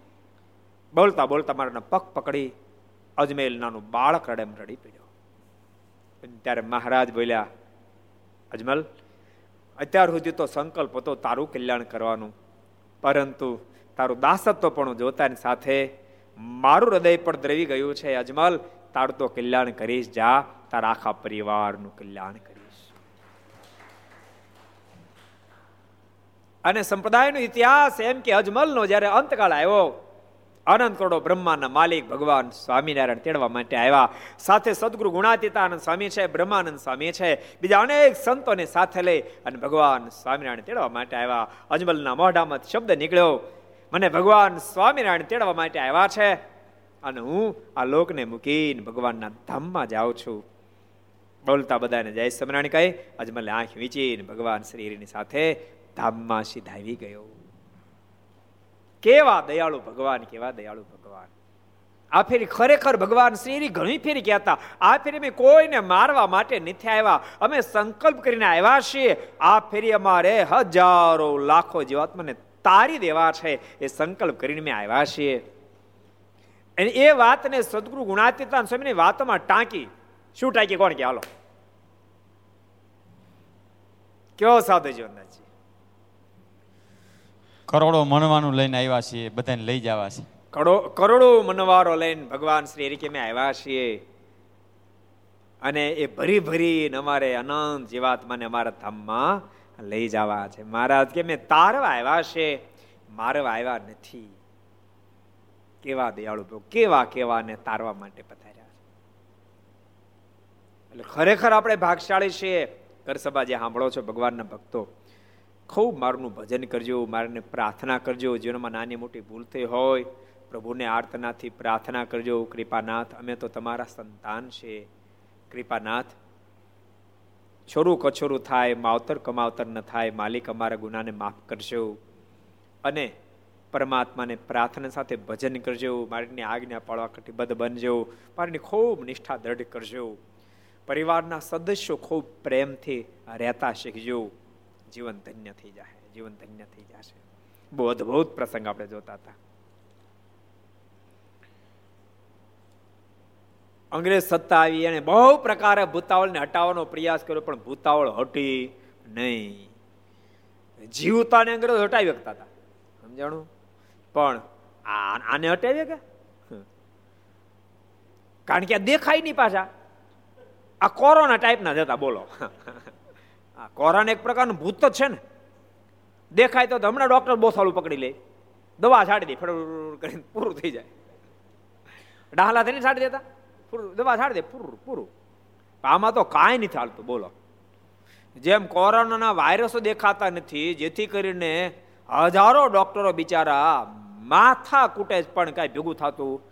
બોલતા બોલતા મારાના પગ પકડી અજમેલ નાનું બાળક રડેમ રડી પડ્યો. ત્યારે મહારાજ બોલ્યા, અજમલ, અત્યાર સુધી તો સંકલ્પ હતો તારું કલ્યાણ કરવાનું. પરંતુ તારું દાસત્વ પણ જોતાની સાથે મારું હૃદય પણ દ્રવી ગયું છે. અજમલ, તારું તો કલ્યાણ કરીશ. જા, તારા આખા પરિવારનું કલ્યાણ કરીશ. અને સંપ્રદાયનો ઇતિહાસ એમ કે અજમલનો જ્યારે અંતકાળ આવ્યો અનંત કરોડો બ્રહ્માના માલિક ભગવાન સ્વામિનારાયણ તેડવા માટે આવ્યા. સાથે સદગુરુ ગુણાતીતાનંદ સ્વામી છે, બ્રહ્માનંદ સ્વામી છે, બીજા અનેક સંતોને સાથે લઈ અને ભગવાન સ્વામિનારાયણ તેડવા માટે આવ્યા. અજમલના મોઢામાં શબ્દ નીકળ્યો, મને ભગવાન સ્વામિનારાયણ તેડવા માટે આવ્યા છે. અને હું આ લોકને મૂકીને ભગવાનના ધામમાં જાઉં છું. બોલતા બધાને જય સ્વામિનારાયણ કહી અજમલે આંખ વીંચીને ભગવાન શ્રીની સાથે ધામમાં સીધાવી ગયો. કેવા દયાળુ ભગવાન, કેવા દયાળુ ભગવાન? આ ફેરી ખરેખર ભગવાન શ્રી ઘણી ફેરી કહેતા આ ફેરી અમે કોઈને મારવા માટે નથી આવ્યા. અમે સંકલ્પ કરીને આવ્યા છીએ, આ ફેરી અમારે હજારો લાખો જીવાત્માને તારી દેવા છે. એ સંકલ્પ કરીને મેં આવ્યા છીએ. અને એ વાતને સદગુરુ ગુણાતીતા સ્વામીની વાતમાં ટાંકી શું ટાંકી? કોણ કે? હાલો. કયો સાધુ જીવનદાસજી કરોડો મણવાનું લઈને આવ્યા છીએ, બધાને લઈ જવા છે કરોડો મનવારો લઈને ભગવાન શ્રી હરિકે કેમે આવ્યા છીએ. અને એ ભરી ભરી અમારે અનંત જીવાત્માને અમારા ધામમાં લઈ જવા છે. મહારાજ કે, મેં તારવા આવ્યા છે, મારવા આવ્યા નથી. કેવા દયાળુ કેવા કેવા ને તારવા માટે પધાર્યા છે. એટલે ખરેખર આપણે ભાગશાળી છીએ. ઘર સભા જે સાંભળો છો ભગવાનના ભક્તો ખૂબ મારું ભજન કરજો, મારને પ્રાર્થના કરજો. જીવનમાં નાની મોટી ભૂલ થઈ હોય, પ્રભુને આર્તનાથી પ્રાર્થના કરજો. કૃપાનાથ, અમે તો તમારા સંતાન છે. કૃપાનાથ, છોરું કછોરું થાય, માવતર કમાવતર ન થાય, માલિક અમારા ગુનાને માફ કરજો. અને પરમાત્માને પ્રાર્થના સાથે ભજન કરજો. મારીની આજ્ઞા પાળવા કટિબદ્ધ બનજો. મારીની ખૂબ નિષ્ઠા દ્રઢ કરજો. પરિવારના સદસ્યો ખૂબ પ્રેમથી રહેતા શીખજો. જીવન ધન્ય થઈ જાય જીવન ધન્ય થઈ જશે. બહુ અદભુત પ્રસંગ આપણે જોતા હતા. અંગ્રેજ સત્તા આવી અને બહુ પ્રકારે ભૂતાવળને હટાવવાનો પ્રયાસ કર્યો, પણ ભૂતાવળ હટી નહીં. જીવતાને અંગ્રેજો હટાવી શકતા હતા. સમજાણું? પણ આને હટાવી કે કારણ કે દેખાય નહીં પાછા. આ કોરોના ટાઈપના જતા બોલો. આ કોરોના એક પ્રકારનું ભૂત જ છે ને. દેખાય તો હમણાં ડોક્ટર બોસાળું પકડી લે. દવા છાડી દે ફળ કરીને પૂરું થઈ જાય. ડાહલા થઈને છાડી દેતા. પૂરું, દવા છાડી દે, પૂરું પૂરું. આમાં તો કાંઈ નથી ચાલતું, બોલો. જેમ કોરોનાના વાયરસો દેખાતા નથી, જેથી કરીને હજારો ડોક્ટરો બિચારા માથા કૂટે પણ કાંઈ ભેગું થતું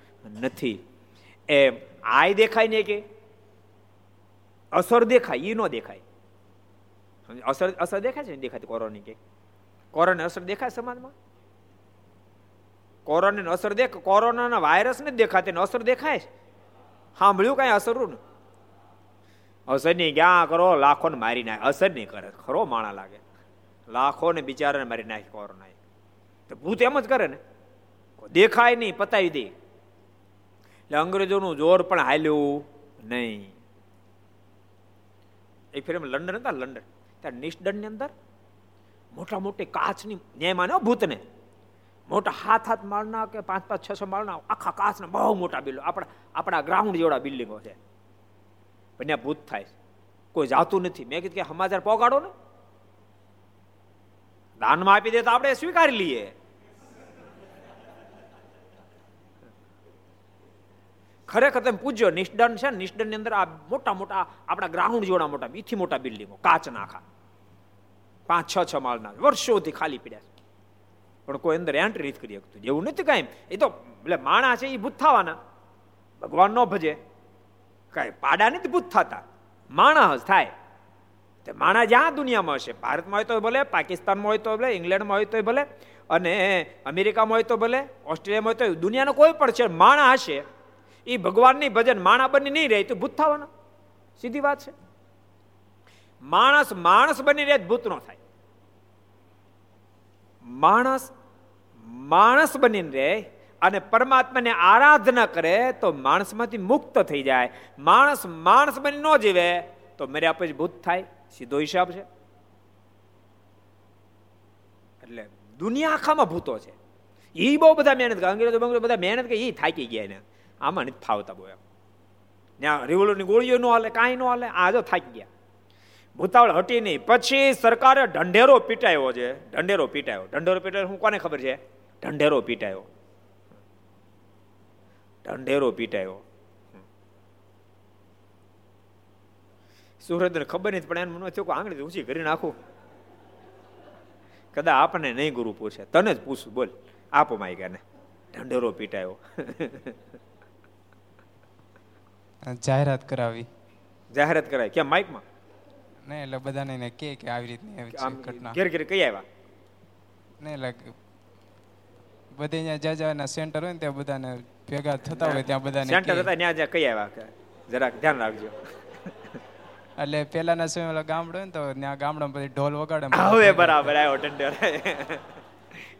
નથી. એમ આય દેખાય ને કે? અસર દેખાય એ ન દેખાય. અસર અસર દેખાય છે ને? દેખાતી કોરોની કે કોરોને અસર દેખાય સમાજમાં? કોરોનાની અસર દેખ, કોરોનાના વાયરસ ને દેખાતી અસર દેખાય સાંભળ્યું કઈ અસર ને અસર નહીં, ક્યાં કરો? લાખો ને મારી નાખે. અસર નહીં કરે. ખરો માણા લાગે. લાખો ને બિચારાને મારી નાખે કોરોના તો ભૂત એમ જ કરે ને? દેખાય નહીં, પતાવી દે. એટલે અંગ્રેજોનું જોર પણ હાલ્યું નહીં. એક ફેર લંડન હતા લંડન. ત્યાં નિષ્દંડની અંદર મોટા મોટી કાચની ન્યાય માને ભૂતને. મોટા હાથ હાથ માળના કે પાંચ પાંચ છ છ માળના આખા કાચના બહુ મોટા બિલ્ડો આપણા આપણા ગ્રાઉન્ડ જેવડા બિલ્ડિંગો છે. પણ ત્યાં ભૂત થાય કોઈ જાતું નથી. મેં કીધું કે સમાચાર પોગાડો ને. દાનમાં આપી દે તો આપણે સ્વીકારી લઈએ. ખરેખર તમે પૂજ્યો નિષ્ડન છે ને ની અંદર આ મોટા મોટા આપણા ગ્રાઉન્ડ જેવડા મોટા બીથી મોટા બિલ્ડિંગો, કાચ નાખા. પાંચ, છ છ માળના વર્ષોથી ખાલી પડ્યા પણ કોઈ અંદર એન્ટ્રી નથી કરી શકતું. એવું નથી કાંઈ એ તો એટલે માણા છે એ ભૂત થવાના. ભગવાન ન ભજે. કાંઈ પાડા નથી ભૂત થતા. માણસ થાય. તે માણા જ્યાં દુનિયામાં હશે. ભારતમાં હોય તો ભલે, પાકિસ્તાનમાં હોય તો ભલે, ઇંગ્લેન્ડમાં હોય તો ભલે, અને અમેરિકામાં હોય તો ભલે, ઓસ્ટ્રેલિયામાં હોય તો દુનિયાનો કોઈ પણ છે માણા હશે એ ભગવાનની ભજન માણા બની નહીં રહે તો ભૂત થવાના. સીધી વાત છે. માણસ માણસ બની રહે ભૂત નો થાય. માણસ માણસ બનીને રહે અને પરમાત્માને આરાધના કરે તો માણસમાંથી મુક્ત થઈ જાય. માણસ માણસ બની ન જીવે તો મર્યા પછી ભૂત થાય, સીધો હિસાબ છે. એટલે દુનિયા આખામાં ભૂતો છે. એ બહુ બધા મહેનત અંગ્રેજો બંગ્રેજો બધા મહેનત કે એ થાકી ગયા એને. આમાં નથી ફાવતા બહુ એમ. ત્યાં રિવોલ્વરની ગોળીઓ ન હાલે, કાંઈ ન હાલે, આ જો થાકી ગયા. ભૂતાવળ હટી નહીં. પછી સરકારે ઢંઢેરો પીટાયો છે. ઢંઢેરો પીટાયો. ઢંઢેરો પીટાયો હું કોને ખબર છે? ઢંઢેરો પીટાયો. ઢંઢેરો પીટાયો. સુરત ખબર નથી, પણ એમ થયું કે આંગળી ઊંચી કરી નાખું. કદાચ આપણને નહીં ગુરુ પૂછે. તને જ પૂછું, બોલ. આપો માયકાને. ઢંઢેરો પીટાયો. જાહેરાત કરાવી. જાહેરાત કરાવી. કેમ માઇકમાં? ને એટલે બધાને એને કે કે આવી રીતની ઘટના. ઘેર ઘેર કઈ આવ્યા? ને એટલે બધે ત્યાં જ્યાં જ્યાં સેન્ટર હોય ને ત્યાં બધાને ભેગા થતા હોય ત્યાં બધાને સેન્ટર. હતા ત્યાં જ્યાં કઈ આવ્યા? જરાક ધ્યાન રાખજો. એટલે પેલાના સમય ઓલા ગામડો હોય ને તો ત્યાં ગામડામાં પછી ઢોલ વગાડે. હવે બરાબર આવ્યો ઢંઢેરો.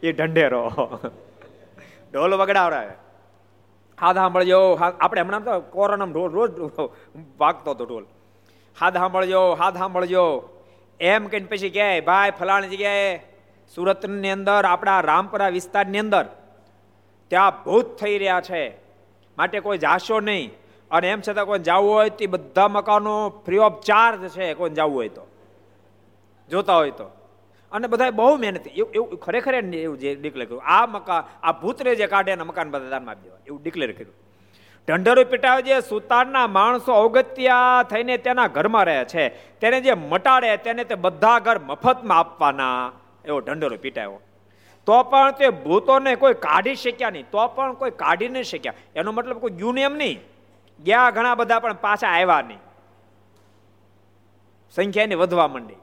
એ ઢંઢેરો. ઢોલ વગડાવડાવે. હાથ સાંભળજો આપણે હમણાં તો કોરોનામાં રોજ રોજ વાગતો હતો ઢોલ. હાથ સાંભળજો હાથ સાંભળજો એમ કહીને પછી કહે ભાઈ, ફલાણી જગ્યાએ સુરતની અંદર, આપણા રામપરા વિસ્તારની અંદર ત્યાં ભૂત થઈ રહ્યા છે. માટે કોઈ જાશો નહીં. અને એમ છતાં કોઈ જવું હોય તો બધા મકાનો ફ્રી ઓફ ચાર્જ છે, કોઈ જવું હોય તો. જોતા હોય તો. અને બધા બહુ મહેનત એવું એવું ખરેખર એવું જે ડિક્લેર કર્યું. આ મકાન આ ભૂતરે જે કાઢે એના મકાન બધા દાનમાં આપી દેવા. એવું ડિક્લેર કર્યું. ઢંઢરો પીટાવે સુતારના માણસો અવગત્યા થઈને તેના ઘરમાં રહે છે. તેને જે મટાડે તેને તે બધા ઘર મફતમાં આપવાના એવો ઢંઢરો પીટાયો તો પણ તે ભૂતોને કોઈ કાઢી શક્યા નહીં. તો પણ કોઈ કાઢી નહીં શક્યા. એનો મતલબ કોઈ ગયું એમ નહીં. ગયા ઘણા બધા પણ પાછા આવ્યા નહીં. સંખ્યા એની વધવા માંડી.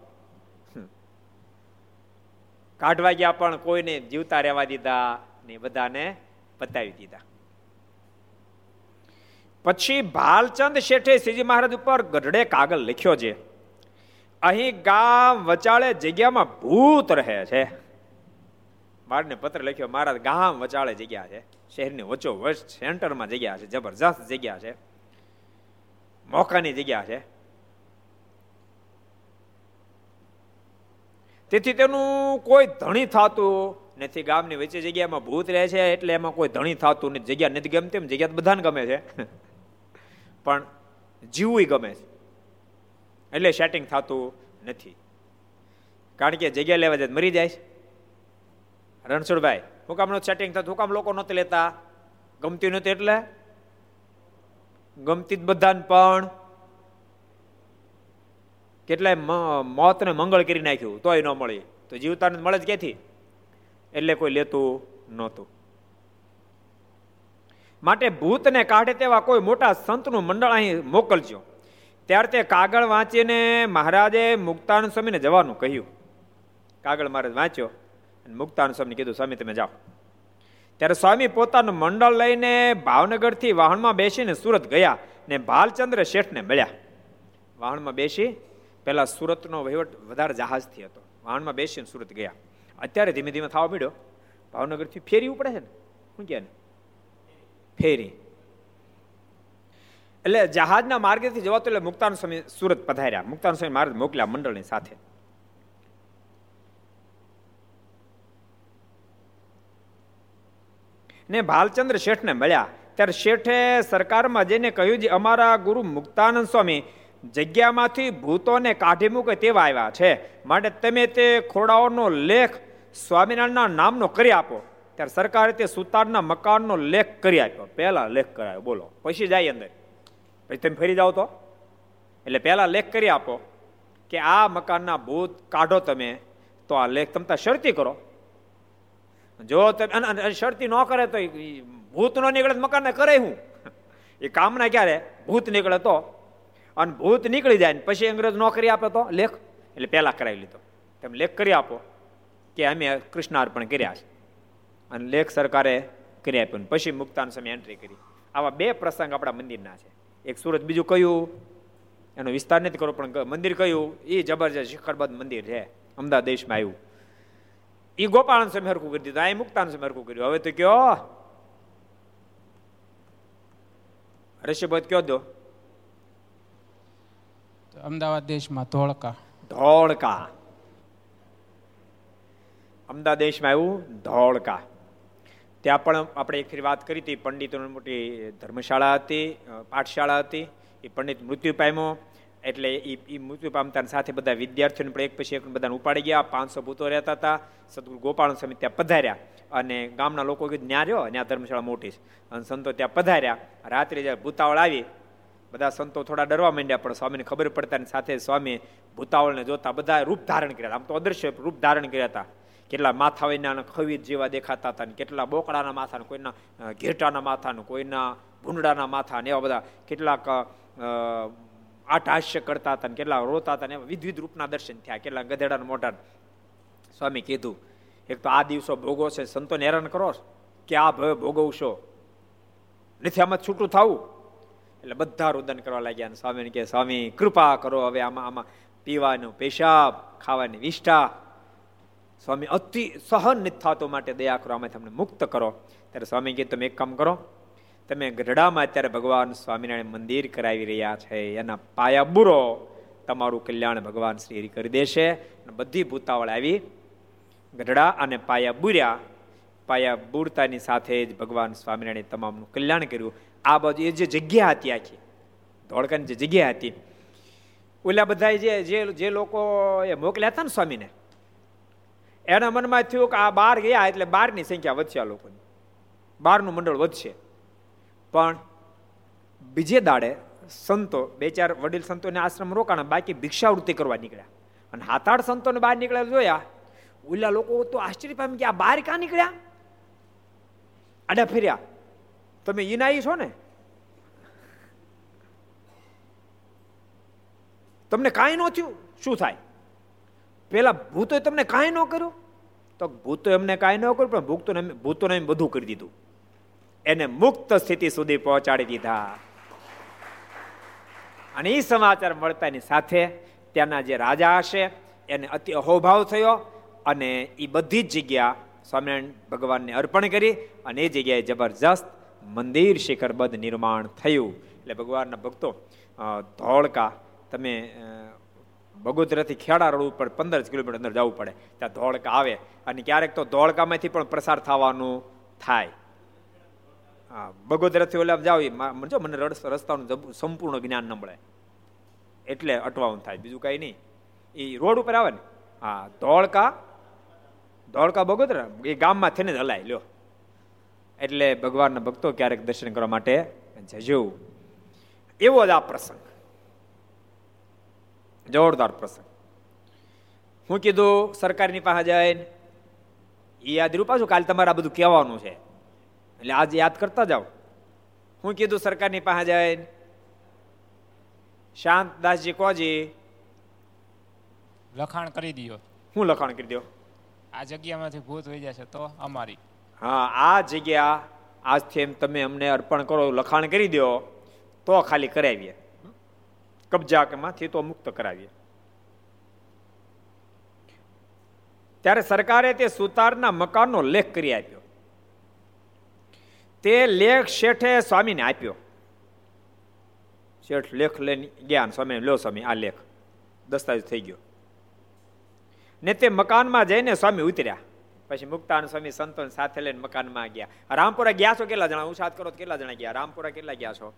કાઢવા ગયા પણ કોઈને જીવતા રહેવા દીધા ને બધાને પતાવી દીધા. પછી ભાલચંદ શેઠે શ્રીજી મહારાજ ઉપર ગઢડે કાગળ લખ્યો છે, અહીં ગામ વચાળે જગ્યામાં ભૂત રહે છે. બાળને પત્ર લખ્યો, મહારાજ, ગામ વચાળે જગ્યા છે, શહેરની વચ્ચો વચ સેન્ટરમાં જગ્યા છે, જબરજસ્ત જગ્યા છે, મોકાની જગ્યા છે. તેથી તેનું કોઈ ધણી થતું નથી. ગામની વચ્ચે જગ્યામાં ભૂત રહે છે, એટલે એમાં કોઈ ધણી થતું નથી. જગ્યા નથી ગમતી એમ જગ્યા બધાને ગમે છે. પણ જીવવું ગમે છે. એટલે સેટિંગ થતું નથી. કારણ કે જગ્યા લેવા જાય મરી જાય. રણછોડભાઈ, હું કામ સેટિંગ થતું, હું કામ લોકો નહોતી લેતા? ગમતી નહોતી એટલે? ગમતી જ બધાને પણ કેટલાય મોતને મંગળ કરી નાખ્યું, તોય ન મળી. તો જીવતાને મળે જ ક્યાંથી? એટલે કોઈ લેતું નહોતું. માટે ભૂતને કાઢે તેવા કોઈ મોટા સંતનું મંડળ અહીં મોકલજો. ત્યારે તે કાગળ વાંચીને મહારાજે મુક્તાન સ્વામીને જવાનું કહ્યું. કાગળ મહારાજ વાંચ્યો અને મુક્તાન સ્વામીને કીધું, સ્વામી, તમે જાઓ. ત્યારે સ્વામી પોતાનું મંડળ લઈને ભાવનગરથી વાહનમાં બેસીને સુરત ગયા ને ભાલચંદ્ર શેઠને મળ્યા. વાહનમાં બેસી પહેલા સુરતનો વહીવટ વધારે જહાજથી હતો. વાહનમાં બેસીને સુરત ગયા. અત્યારે ધીમે ધીમે થવા મળ્યો ભાવનગરથી ફેરી ઉપડે છે ને? શું કહે ફેરી. એટલે જહાજના માર્ગેથી જવાતો એટલે મુક્તાન સ્વામી સુરત પધાર્યા. મુક્તાન સ્વામી માર્ગ મોકલ્યા મંડળની સાથે. ને ભાલચંદ્ર શેઠને મળ્યા. ત્યારે શેઠે સરકારમાં જઈને કહ્યું છે અમારા ગુરુ મુક્તાનંદ સ્વામી જગ્યામાંથી ભૂતોને કાઢી મૂકે તેવા આવ્યા છે. માટે તમે તે ખોડાઓનો લેખ સ્વામિનારાયણના નામનો કરી આપો. ત્યારે સરકારે તે સુતારના મકાનનો લેખ કરી આપ્યો. પહેલા લેખ કરાયો. બોલો. પછી જાય અંદર. પછી તમે ફરી જાઓ તો. એટલે પહેલા લેખ કરી આપો કે આ મકાનના ભૂત કાઢો તમે. તો આ લેખ તમતા શરતી કરો. જો તમે શરતી ન કરે તો ભૂત ન નીકળે મકાનને કરે હું. એ કામના ક્યારે? ભૂત નીકળે તો. અને ભૂત નીકળી જાય ને પછી અંગ્રેજ નોકરી આપે તો લેખ. એટલે પહેલા કરાવી લીધો. તમે લેખ કરી આપો કે અમે કૃષ્ણાર્પણ કર્યા છે. અને લેખ સરકારે કરી આપ્યો પછી મુક્તાન સમય એન્ટ્રી કરી. આવા બે પ્રસંગ આપણા મંદિરના છે. એક સુરત બીજું કયું? એનો વિસ્તાર નથી કરો પણ મંદિર કયું? એ જબરજસ્ત શિખરબદ્ધ મંદિર છે. અમદાવાદ દેશમાં આવ્યું એ ગોપાળન સ્વામી હરકું કરી દીધું, આ મુક્તાન સ્વામી હરકું કર્યું. હવે તો કયો? ઋષભત કયો દો? અમદાવાદ દેશમાં ધોળકા. ધોળકા. અમદાવાદ દેશમાં આવ્યું ધોળકા. ત્યાં પણ આપણે એક ફરી વાત કરી હતી, પંડિતોની મોટી ધર્મશાળા હતી પાઠશાળા હતી, એ પંડિત મૃત્યુ પામ્યો. એટલે એ મૃત્યુ પામતા સાથે બધા વિદ્યાર્થીઓને પણ એક પછી એક બધાને ઉપાડી ગયા, પાંચસો ભૂતો રહેતા હતા, સદગુરુ ગોપાલ સ્વામી ત્યાં પધાર્યા. અને ગામના લોકો કીધું ન્યા રહ્યો? ત્યાં ધર્મશાળા મોટી અને સંતો ત્યાં પધાર્યા. રાત્રે જ્યારે ભૂતાવળ આવી બધા સંતો થોડા ડરવા માંડ્યા, પણ સ્વામીને ખબર પડતા સાથે સ્વામી ભૂતાવળને જોતા બધા રૂપ ધારણ કર્યા આમ તો અદ્રશ્ય રૂપ ધારણ કર્યા હતા. કેટલા માથા વિના ખવીત જેવા દેખાતા હતા ને કેટલા બોકડાના માથા કોઈના ઘેટાના માથા ને કોઈના ભૂંડાના માથા ને એવા બધા કેટલાક આટાશ્ય કરતા હતા કેટલા રોતા હતા ને વિધવિધ રૂપના દર્શન થયા. કેટલા ગધેડાના મોઢા સ્વામી કીધું, એક તો આ દિવસો ભોગો છે, સંતોને હેરાન કરો. કે આ ભય ભોગવશો? નથી આમાં છૂટું થવું? એટલે બધા રુદન કરવા લાગ્યા અને સ્વામીને કે સ્વામી, કૃપા કરો હવે આમાં આમાં પીવાનું પેશાબ, ખાવાની વિષ્ઠા. સ્વામી અતિ સહન નથી થતો માટે દયા કરો આમાં તમને મુક્ત કરો. ત્યારે સ્વામી કે તમે એક કામ કરો, તમે ગઢડામાં અત્યારે ભગવાન સ્વામિનારાયણ મંદિર કરાવી રહ્યા છે, એના પાયા બુરો તમારું કલ્યાણ ભગવાન શ્રી કરી દેશે. બધી ભૂતાવળ આવી ગઢડા અને પાયા બુર્યા. પાયા બુરતાની સાથે જ ભગવાન સ્વામિનારાયણે તમામનું કલ્યાણ કર્યું. આ બાજુ એ જે જગ્યા હતી આખી, ધોળકાની જે જગ્યા હતી, ઓલા બધા જે જે જે લોકો એ મોકલ્યા હતા ને સ્વામીને, એના મનમાં થયું કે આ બાર ગયા એટલે બારની સંખ્યા વધશે આ લોકોની. બારનું મંડળ વધશે. પણ બીજે દાડે સંતો, બે ચાર વડીલ સંતોને આશ્રમ રોકાણા, બાકી ભિક્ષાવૃત્તિ કરવા નીકળ્યા. અને હાથ સંતોને બહાર નીકળ્યા જોયા. ઓલા લોકો તો આશ્ચર્ય પામી કે આ બહાર ક્યાં નીકળ્યા? આડા ફેર્યા. તમે ઈનાઈ છો ને? તમને કાંઈ ન થયું? શું થાય? પેલા ભૂતોએ તમને કાંઈ ન કર્યું? તો ભૂતો એમને કાંઈ ન કર્યું, પણ ભૂતો ભૂતોને એમ બધું કરી દીધું. એને મુક્ત સ્થિતિ સુધી પહોંચાડી દીધા. અને એ સમાચાર મળતાની સાથે ત્યાંના જે રાજા હશે, એને અતિ અહોભાવ થયો અને એ બધી જ જગ્યા સ્વામિનારાયણ ભગવાનને અર્પણ કરી અને એ જગ્યાએ જબરજસ્ત મંદિર શિખરબદ્ધ નિર્માણ થયું. એટલે ભગવાનના ભક્તો ધોળકા, તમે બગોદરાથી ખેડા રોડ ઉપર પંદર કિલોમીટર અંદર જવું પડે. ત્યાં ધોળકા આવે અને ક્યારેક તો ધોળકામાંથી પણ પ્રસાર થવાનું થાય. હા બગોદરાથી ઓલા જાવ જો મને રસ્તાનું સંપૂર્ણ જ્ઞાન ન મળે. એટલે અટવાનું થાય. બીજું કાંઈ નહીં. એ રોડ ઉપર આવે ને? હા, ધોળકા ધોળકા બગોદરા એ ગામમાં થઈને જ હલાય લ્યો. એટલે ભગવાનના ભક્તો ક્યારેક દર્શન કરવા માટે જજો. એવો જ આ પ્રસંગ. જોરદાર પ્રસંગ. હું કીધું સરકારની પાસે જઈને એ યાદ રહ્યું પાછું કાલે તમારે આ બધું કહેવાનું છે. એટલે આજે યાદ કરતા જાઓ. હું કીધું સરકારની પાસે જઈને શાંતદાસજી કોજી લખાણ કરી દો હું લખાણ કરી દો આ જગ્યામાંથી ભૂત વહી જશે તો અમારી. હા, આ જગ્યા આજથી એમ તમે અમને અર્પણ કરો, લખાણ કરી દો, તો ખાલી કરાવીએ. કબજા માંથી તો મુક્ત કરાવીએ. ત્યારે સરકારે તે સુતારના મકાનનો લેખ કરી આપ્યો. તે લેખ શેઠે સ્વામીને આપ્યો. શેઠ લેખ લઈને ગયા સ્વામી લો સ્વામી, આ લેખ. દસ્તાવેજ થઈ ગયો. ને તે મકાનમાં જઈને સ્વામી ઉતર્યા. પછી મુક્તાન સ્વામી સંતો સાથે લઈને મકાનમાં ગયા. રામપુરા ગયા છો કેટલા જણા? ઉછાત કરો કેટલા જણા ગયા? રામપુરા કેટલા ગયા છો?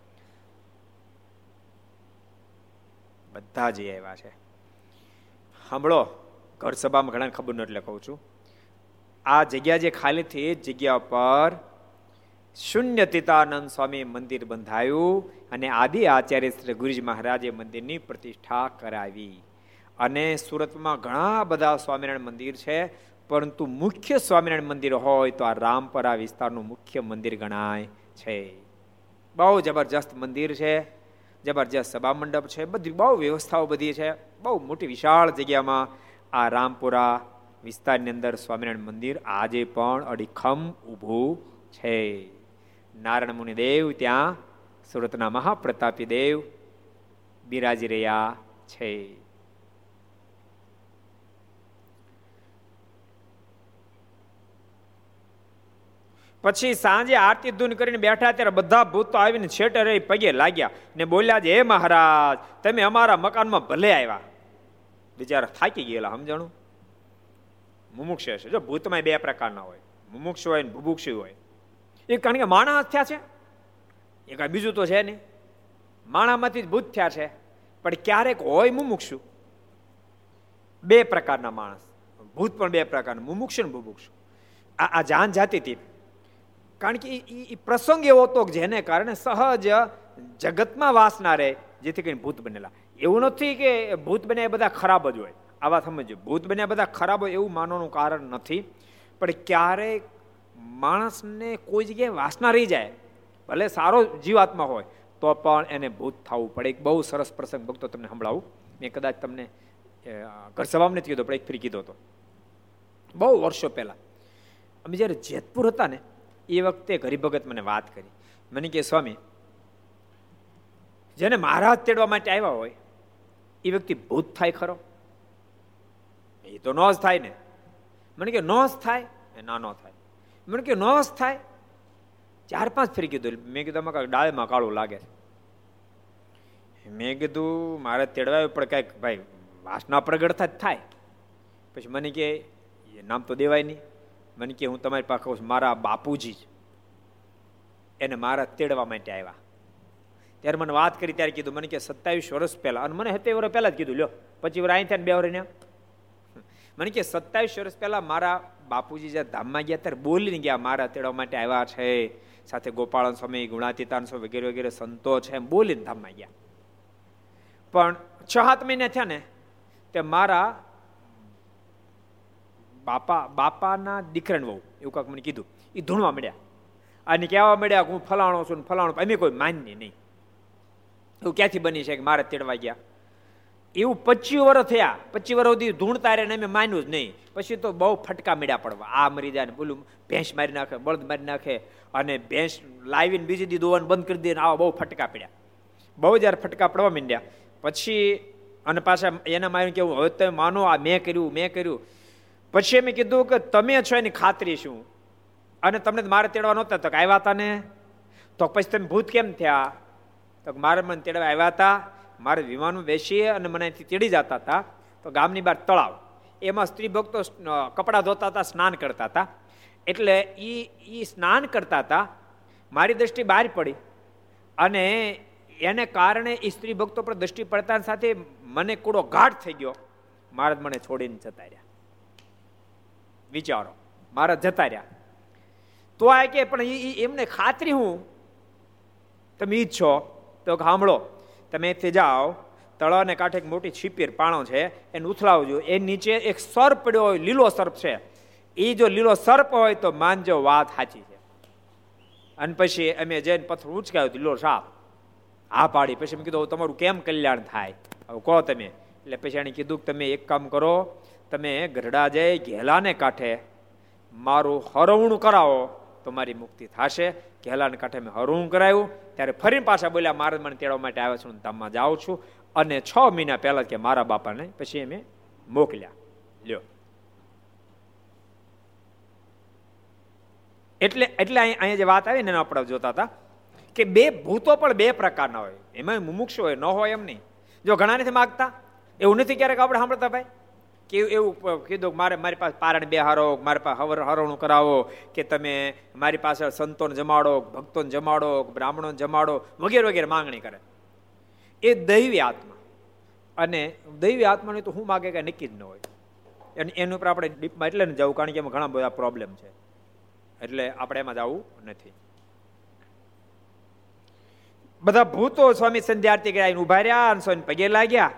બધા જ આવ્યા છે. સાંભળો, ઘર સભામાં ઘણા ખબર ન એટલે કહું છું. આ જગ્યા જે ખાલી થઈ એ જગ્યા પર શૂન્ય તીતાનંદ સ્વામી મંદિર બંધાયું અને આદિ આચાર્ય શ્રી ગુરુજી મહારાજે મંદિરની પ્રતિષ્ઠા કરાવી. અને સુરતમાં ઘણા બધા સ્વામિનારાયણ મંદિર છે, પરંતુ મુખ્ય સ્વામિનારાયણ મંદિર હોય તો આ રામપરા વિસ્તારનું મુખ્ય મંદિર ગણાય છે. બહુ જબરજસ્ત મંદિર છે, જબરજસ્ત સભા મંડપ છે, બધી બહુ વ્યવસ્થાઓ બધી છે. બહુ મોટી વિશાળ જગ્યામાં આ રામપુરા વિસ્તારની અંદર સ્વામિનારાયણ મંદિર આજે પણ અડીખમ ઊભું છે. નારાયણ મુનિ દેવ ત્યાં સુરતના મહાપ્રતાપી દેવ બિરાજી રહ્યા છે. પછી સાંજે આરતી ધૂન કરીને બેઠા ત્યારે બધા ભૂતો આવીને છેટે રહી પગે લાગ્યા ને બોલ્યા છે, હે મહારાજ, તમે અમારા મકાનમાં ભલે આવ્યા. બિચારા થાકી ગયેલા, સમજાણું? મુમુક્ષ છે જો ભૂતમાં બે પ્રકારના હોય, મુમુક્ષ હોય ને ભુભુક્ષુ હોય. એ કારણ કે માણસ થયા છે. એ કાંઈ બીજું તો છે નહીં. માણામાંથી જ ભૂત થયા છે. પણ ક્યારેક હોય મુમુક્ષુ. બે પ્રકારના માણસ. ભૂત પણ બે પ્રકારના, મુમુક્ષ ને ભુભુક્ષુ. આ આ જાન જાતી હતી. કારણ કે એ પ્રસંગ એવો હતો જેને કારણે સહજ જગતમાં વાસના રહે, જેથી કરીને ભૂત બનેલા. એવું નથી કે ભૂત બન્યા બધા ખરાબ જ હોય. આ વાત સમજો ભૂત બન્યા બધા ખરાબ હોય એવું માનવાનું કારણ નથી. પણ ક્યારેક માણસને કોઈ જગ્યાએ વાસના રહી જાય, ભલે સારો જીવાત્મા હોય, તો પણ એને ભૂત થવું પડે. એક બહુ સરસ પ્રસંગ ભક્તો તમને સંભળાવું. મેં કદાચ તમને ઘર સભામાં નથી કીધો, પણ એક ફરી કીધો હતો. બહુ વર્ષો પહેલાં. અમે જ્યારે જેતપુર હતા ને એ વખતે હરિભગત મને વાત કરી. મને કે, સ્વામી, જેને મહારાજ તેડવા માટે આવ્યા હોય, એ વ્યક્તિ ભૂત થાય ખરો? એ તો નો જ થાય ને. મને કે નો જ થાય? એ ના, નો થાય. મને કે નો જ થાય? ચાર પાંચ ફેરી કીધું. મેં કીધું, આમાં ડાળમાં કાળું લાગે છે. મેં કીધું, મારે તેડવાયું પણ કંઈક, ભાઈ, વાસના પ્રગટ થાય પછી મને કે નામ તો દેવાય નહીં. મને કે હું તમારી પાસે કહું છું, મારા બાપુજી એને મારા તેડવા માટે આવ્યા. ત્યારે મને વાત કરી, ત્યારે કીધું, મને કે સત્તાવીસ વર્ષ પહેલા, અને મને સત્યાવીસ વર્ષ પહેલા જ કીધું, લ્યો, પછી વર અહીં થયા બે વર્ષ મને કે સત્તાવીસ વર્ષ પહેલા મારા બાપુજી જ્યાં ધામમાં ગયા, ત્યારે બોલીને ગયા, મારા તેડવા માટે આવ્યા છે, સાથે ગોપાળન સ્વામી, ગુણાતીતાન સ્વામી વગેરે વગેરે સંતો છે, એમ બોલીને ધામમાં ગયા. પણ છ સાત મહિના થયા ને, તે મારા બાપા, બાપાના દીકરાને વહુ, એવું કાંક મને કીધું. એ ધૂણવા મળ્યા અને કહેવા મળ્યા હું ફલાણો છું ફલાણો અમે કોઈ માન્ય નહીં. એવું ક્યાંથી બની છે કે મારે તેડવા ગયા. એવું પચીસ વર્ષ થયા. પચીસ વર્ષ સુધી ધૂણતા રહે અમે માન્યું જ નહીં. પછી તો બહુ ફટકા મળ્યા પડવા. આ મરી જાય ને બોલું, ભેંસ મારી નાખે, બળદ મારી નાખે. અને ભેંસ લાવીને બીજી દી દોવાનું બંધ કરી દે આવા બહુ ફટકા પડ્યા. બહુ જ્યારે ફટકા પડવા માંડ્યા. પછી અને પાછા એના માર્યું કેવું હવે તમે માનો આ મેં કર્યું મેં કર્યું. પછી એમ કીધું કે તમે છો એની ખાતરી શું? અને તમને મારે તેડવા નહોતા, તો આવ્યા હતા ને? તો પછી તમે ભૂત કેમ થયા? તો મારે મને તેડવા આવ્યા હતા મારે વિમાનમાં બેસીએ અને મને અહીંથી તેડી જતા હતા તો ગામની બહાર તળાવ. એમાં સ્ત્રી ભક્તો કપડાં ધોતા હતા સ્નાન કરતા હતા એટલે એ એ સ્નાન કરતા હતા મારી દ્રષ્ટિ બહાર પડી. અને એને કારણે એ સ્ત્રી ભક્તો પર દ્રષ્ટિ પડતા સાથે મને કૂડો ઘાટ થઈ ગયો. મહારાજ મને છોડીને જતા રહ્યા. વિચારો. મારા જતા રહ્યા. તો આ કે પણ એમને ખાતરી હું? તમે ઈ છો. તો સાંભળો તમે તે જાઓ. તળાવને કાંઠે એક મોટી છીપીર પાણો છે. એને ઉથલાવજો. એ નીચે એક સર્પ પડ્યો હોય, લીલો સર્પ છે. એ જો લીલો સર્પ હોય તો માનજો વાત સાચી છે. અને પછી અમે જઈને પથ્થર ઉંચકાયો લીલો સાપ. આ પાડી. પછી મેં કીધું તમારું કેમ કલ્યાણ થાય? હવે કહો તમે. એટલે પછી એને કીધું કે, તમે એક કામ કરો તમે ગરડા જઈ ઘેલાને કાંઠે મારું હરવણું કરાવો તો મારી મુક્તિ થશે. ઘેલાને કાંઠે મેં હરવું કરાવ્યું ત્યારે ફરી પાછા બોલ્યા, મારા મને તેડવા માટે આવ્યો છું ધામમાં જાઉં છું. અને છ મહિના પહેલા કે મારા બાપાને, પછી અમે મોકલ્યા. લ્યો. એટલે એટલે અહીંયા જે વાત આવી ને આપણે જોતા હતા કે બે ભૂતો પણ બે પ્રકારના હોય. એમાં મુમુક્ષ હોય, ન હોય એમ નહીં. જો ઘણા નથી માગતા? એવું નથી ક્યારેક આપણે સાંભળતા ભાઈ? કે એવું કીધું મારે, મારી પાસે પારણ બેહારો મારી પાસે હવર, હરણું કરાવો, કે તમે મારી પાસે સંતોને જમાડો ભક્તોને જમાડો બ્રાહ્મણોને જમાડો, વગેરે વગેરે માંગણી કરે. એ દૈવી આત્મા. અને દૈવી આત્માને તો હું માગે કે નક્કી જ ન હોય. અને એની ઉપર આપણે ડીપમાં એટલે ને જવું, કારણ કે એમાં ઘણા બધા પ્રોબ્લેમ છે. એટલે આપણે એમાં જવું નથી. બધા ભૂતો સ્વામી સંધ્યાર્થી ગયા ઊભા રહ્યા અને સ્વામી પગે લાગ્યા.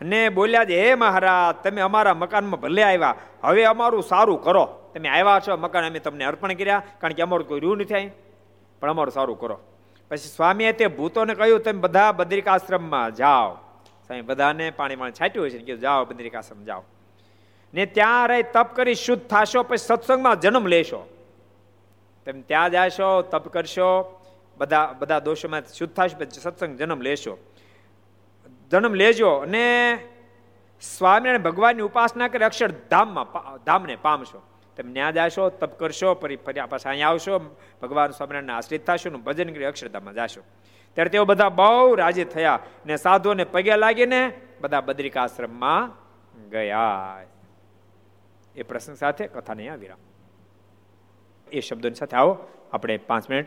અને બોલ્યા છે, હે મહારાજ, તમે અમારા મકાનમાં ભલે આવ્યા. હવે અમારું સારું કરો. તમે આવ્યા છો મકાન, અમે તમને અર્પણ કર્યા, કારણ કે અમારું કોઈ રહ્યું નથી પણ અમારું સારું કરો. પછી સ્વામીએ તે ભૂતોને કહ્યું, તમે બધા બદ્રિકાશ્રમમાં જાઓ. સ્વામી બધાને પાણી પાણી છાંટ્યું હોય છે કીધું, જાઓ બદ્રિકાશ્રમ, જાઓ. ને ત્યાં રહી તપ કરી શુદ્ધ થશો, પછી સત્સંગમાં જન્મ લેશો. તમે ત્યાં જાશો, તપ કરશો, બધા બધા દોષોમાં શુદ્ધ થશો, પછી સત્સંગ જન્મ લેશો. જન્મ લેજો અને સ્વામિનારાયણ ભગવાનની ઉપાસના કરી અક્ષરધામમાં ધામને પામશો. તમે ત્યાં જાશો, તપ કરશો, ફરી ફરી પાછા અહીંયા આવશો, ભગવાન સ્વામિનારાયણ આશ્રિત થશો ને ભજન કરી અક્ષરધામમાં જાશો. ત્યારે તેઓ બધા બહુ રાજી થયા ને સાધુઓને પગે લાગીને બધા બદ્રિકાશ્રમમાં ગયા. એ પ્રસંગ સાથે કથાને અહીંયા વિરામ. એ શબ્દોની સાથે આવો. આપણે પાંચ મિનિટ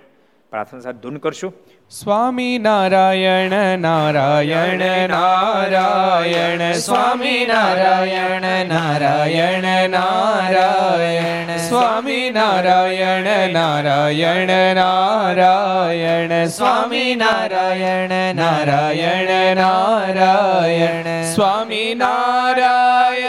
પ્રાર્થના સાથે ધૂન કરશું. સ્વામી નારાયણ નારાયણ નારાયણ. સ્વામી નારાયણ નારાયણ નારાયણ. સ્વામી નારાયણ નારાયણ નારાયણ. સ્વામી નારાયણ નારાયણ નારાયણ. સ્વામી નારાયણ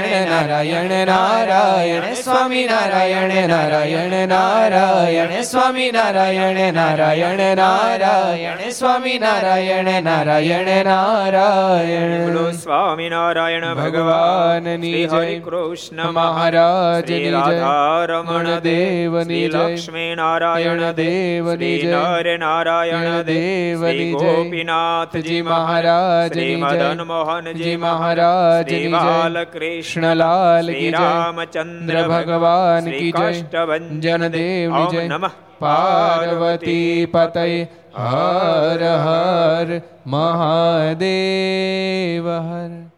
નારાયણ નારાયણ નારાયણ સ્વામી નારાયણ નારાયણ નારાયણ સ્વામી નારાયણ નારાયણ નારાયણ સ્વામી નારાયણ નારાયણ નારાયણ બોલો સ્વામિનારાયણ ભગવાનની જય. કૃષ્ણ મહારાજની જય. રાધારમણ દેવની શ્રી જય. લક્ષ્મી નારાયણ દેવની જય. નર નારાયણ દેવની જય. ગોપીનાથજી મહારાજ જય. મદન મોહનજી મહારાજ જય. બાલકૃષ્ણ કૃષ્ણલાલ કી જય. રામચંદ્ર ભગવાન કી જય. કષ્ટભંજન જય. નમઃ પાર્વતી પતય હર હર મહાદેવ હર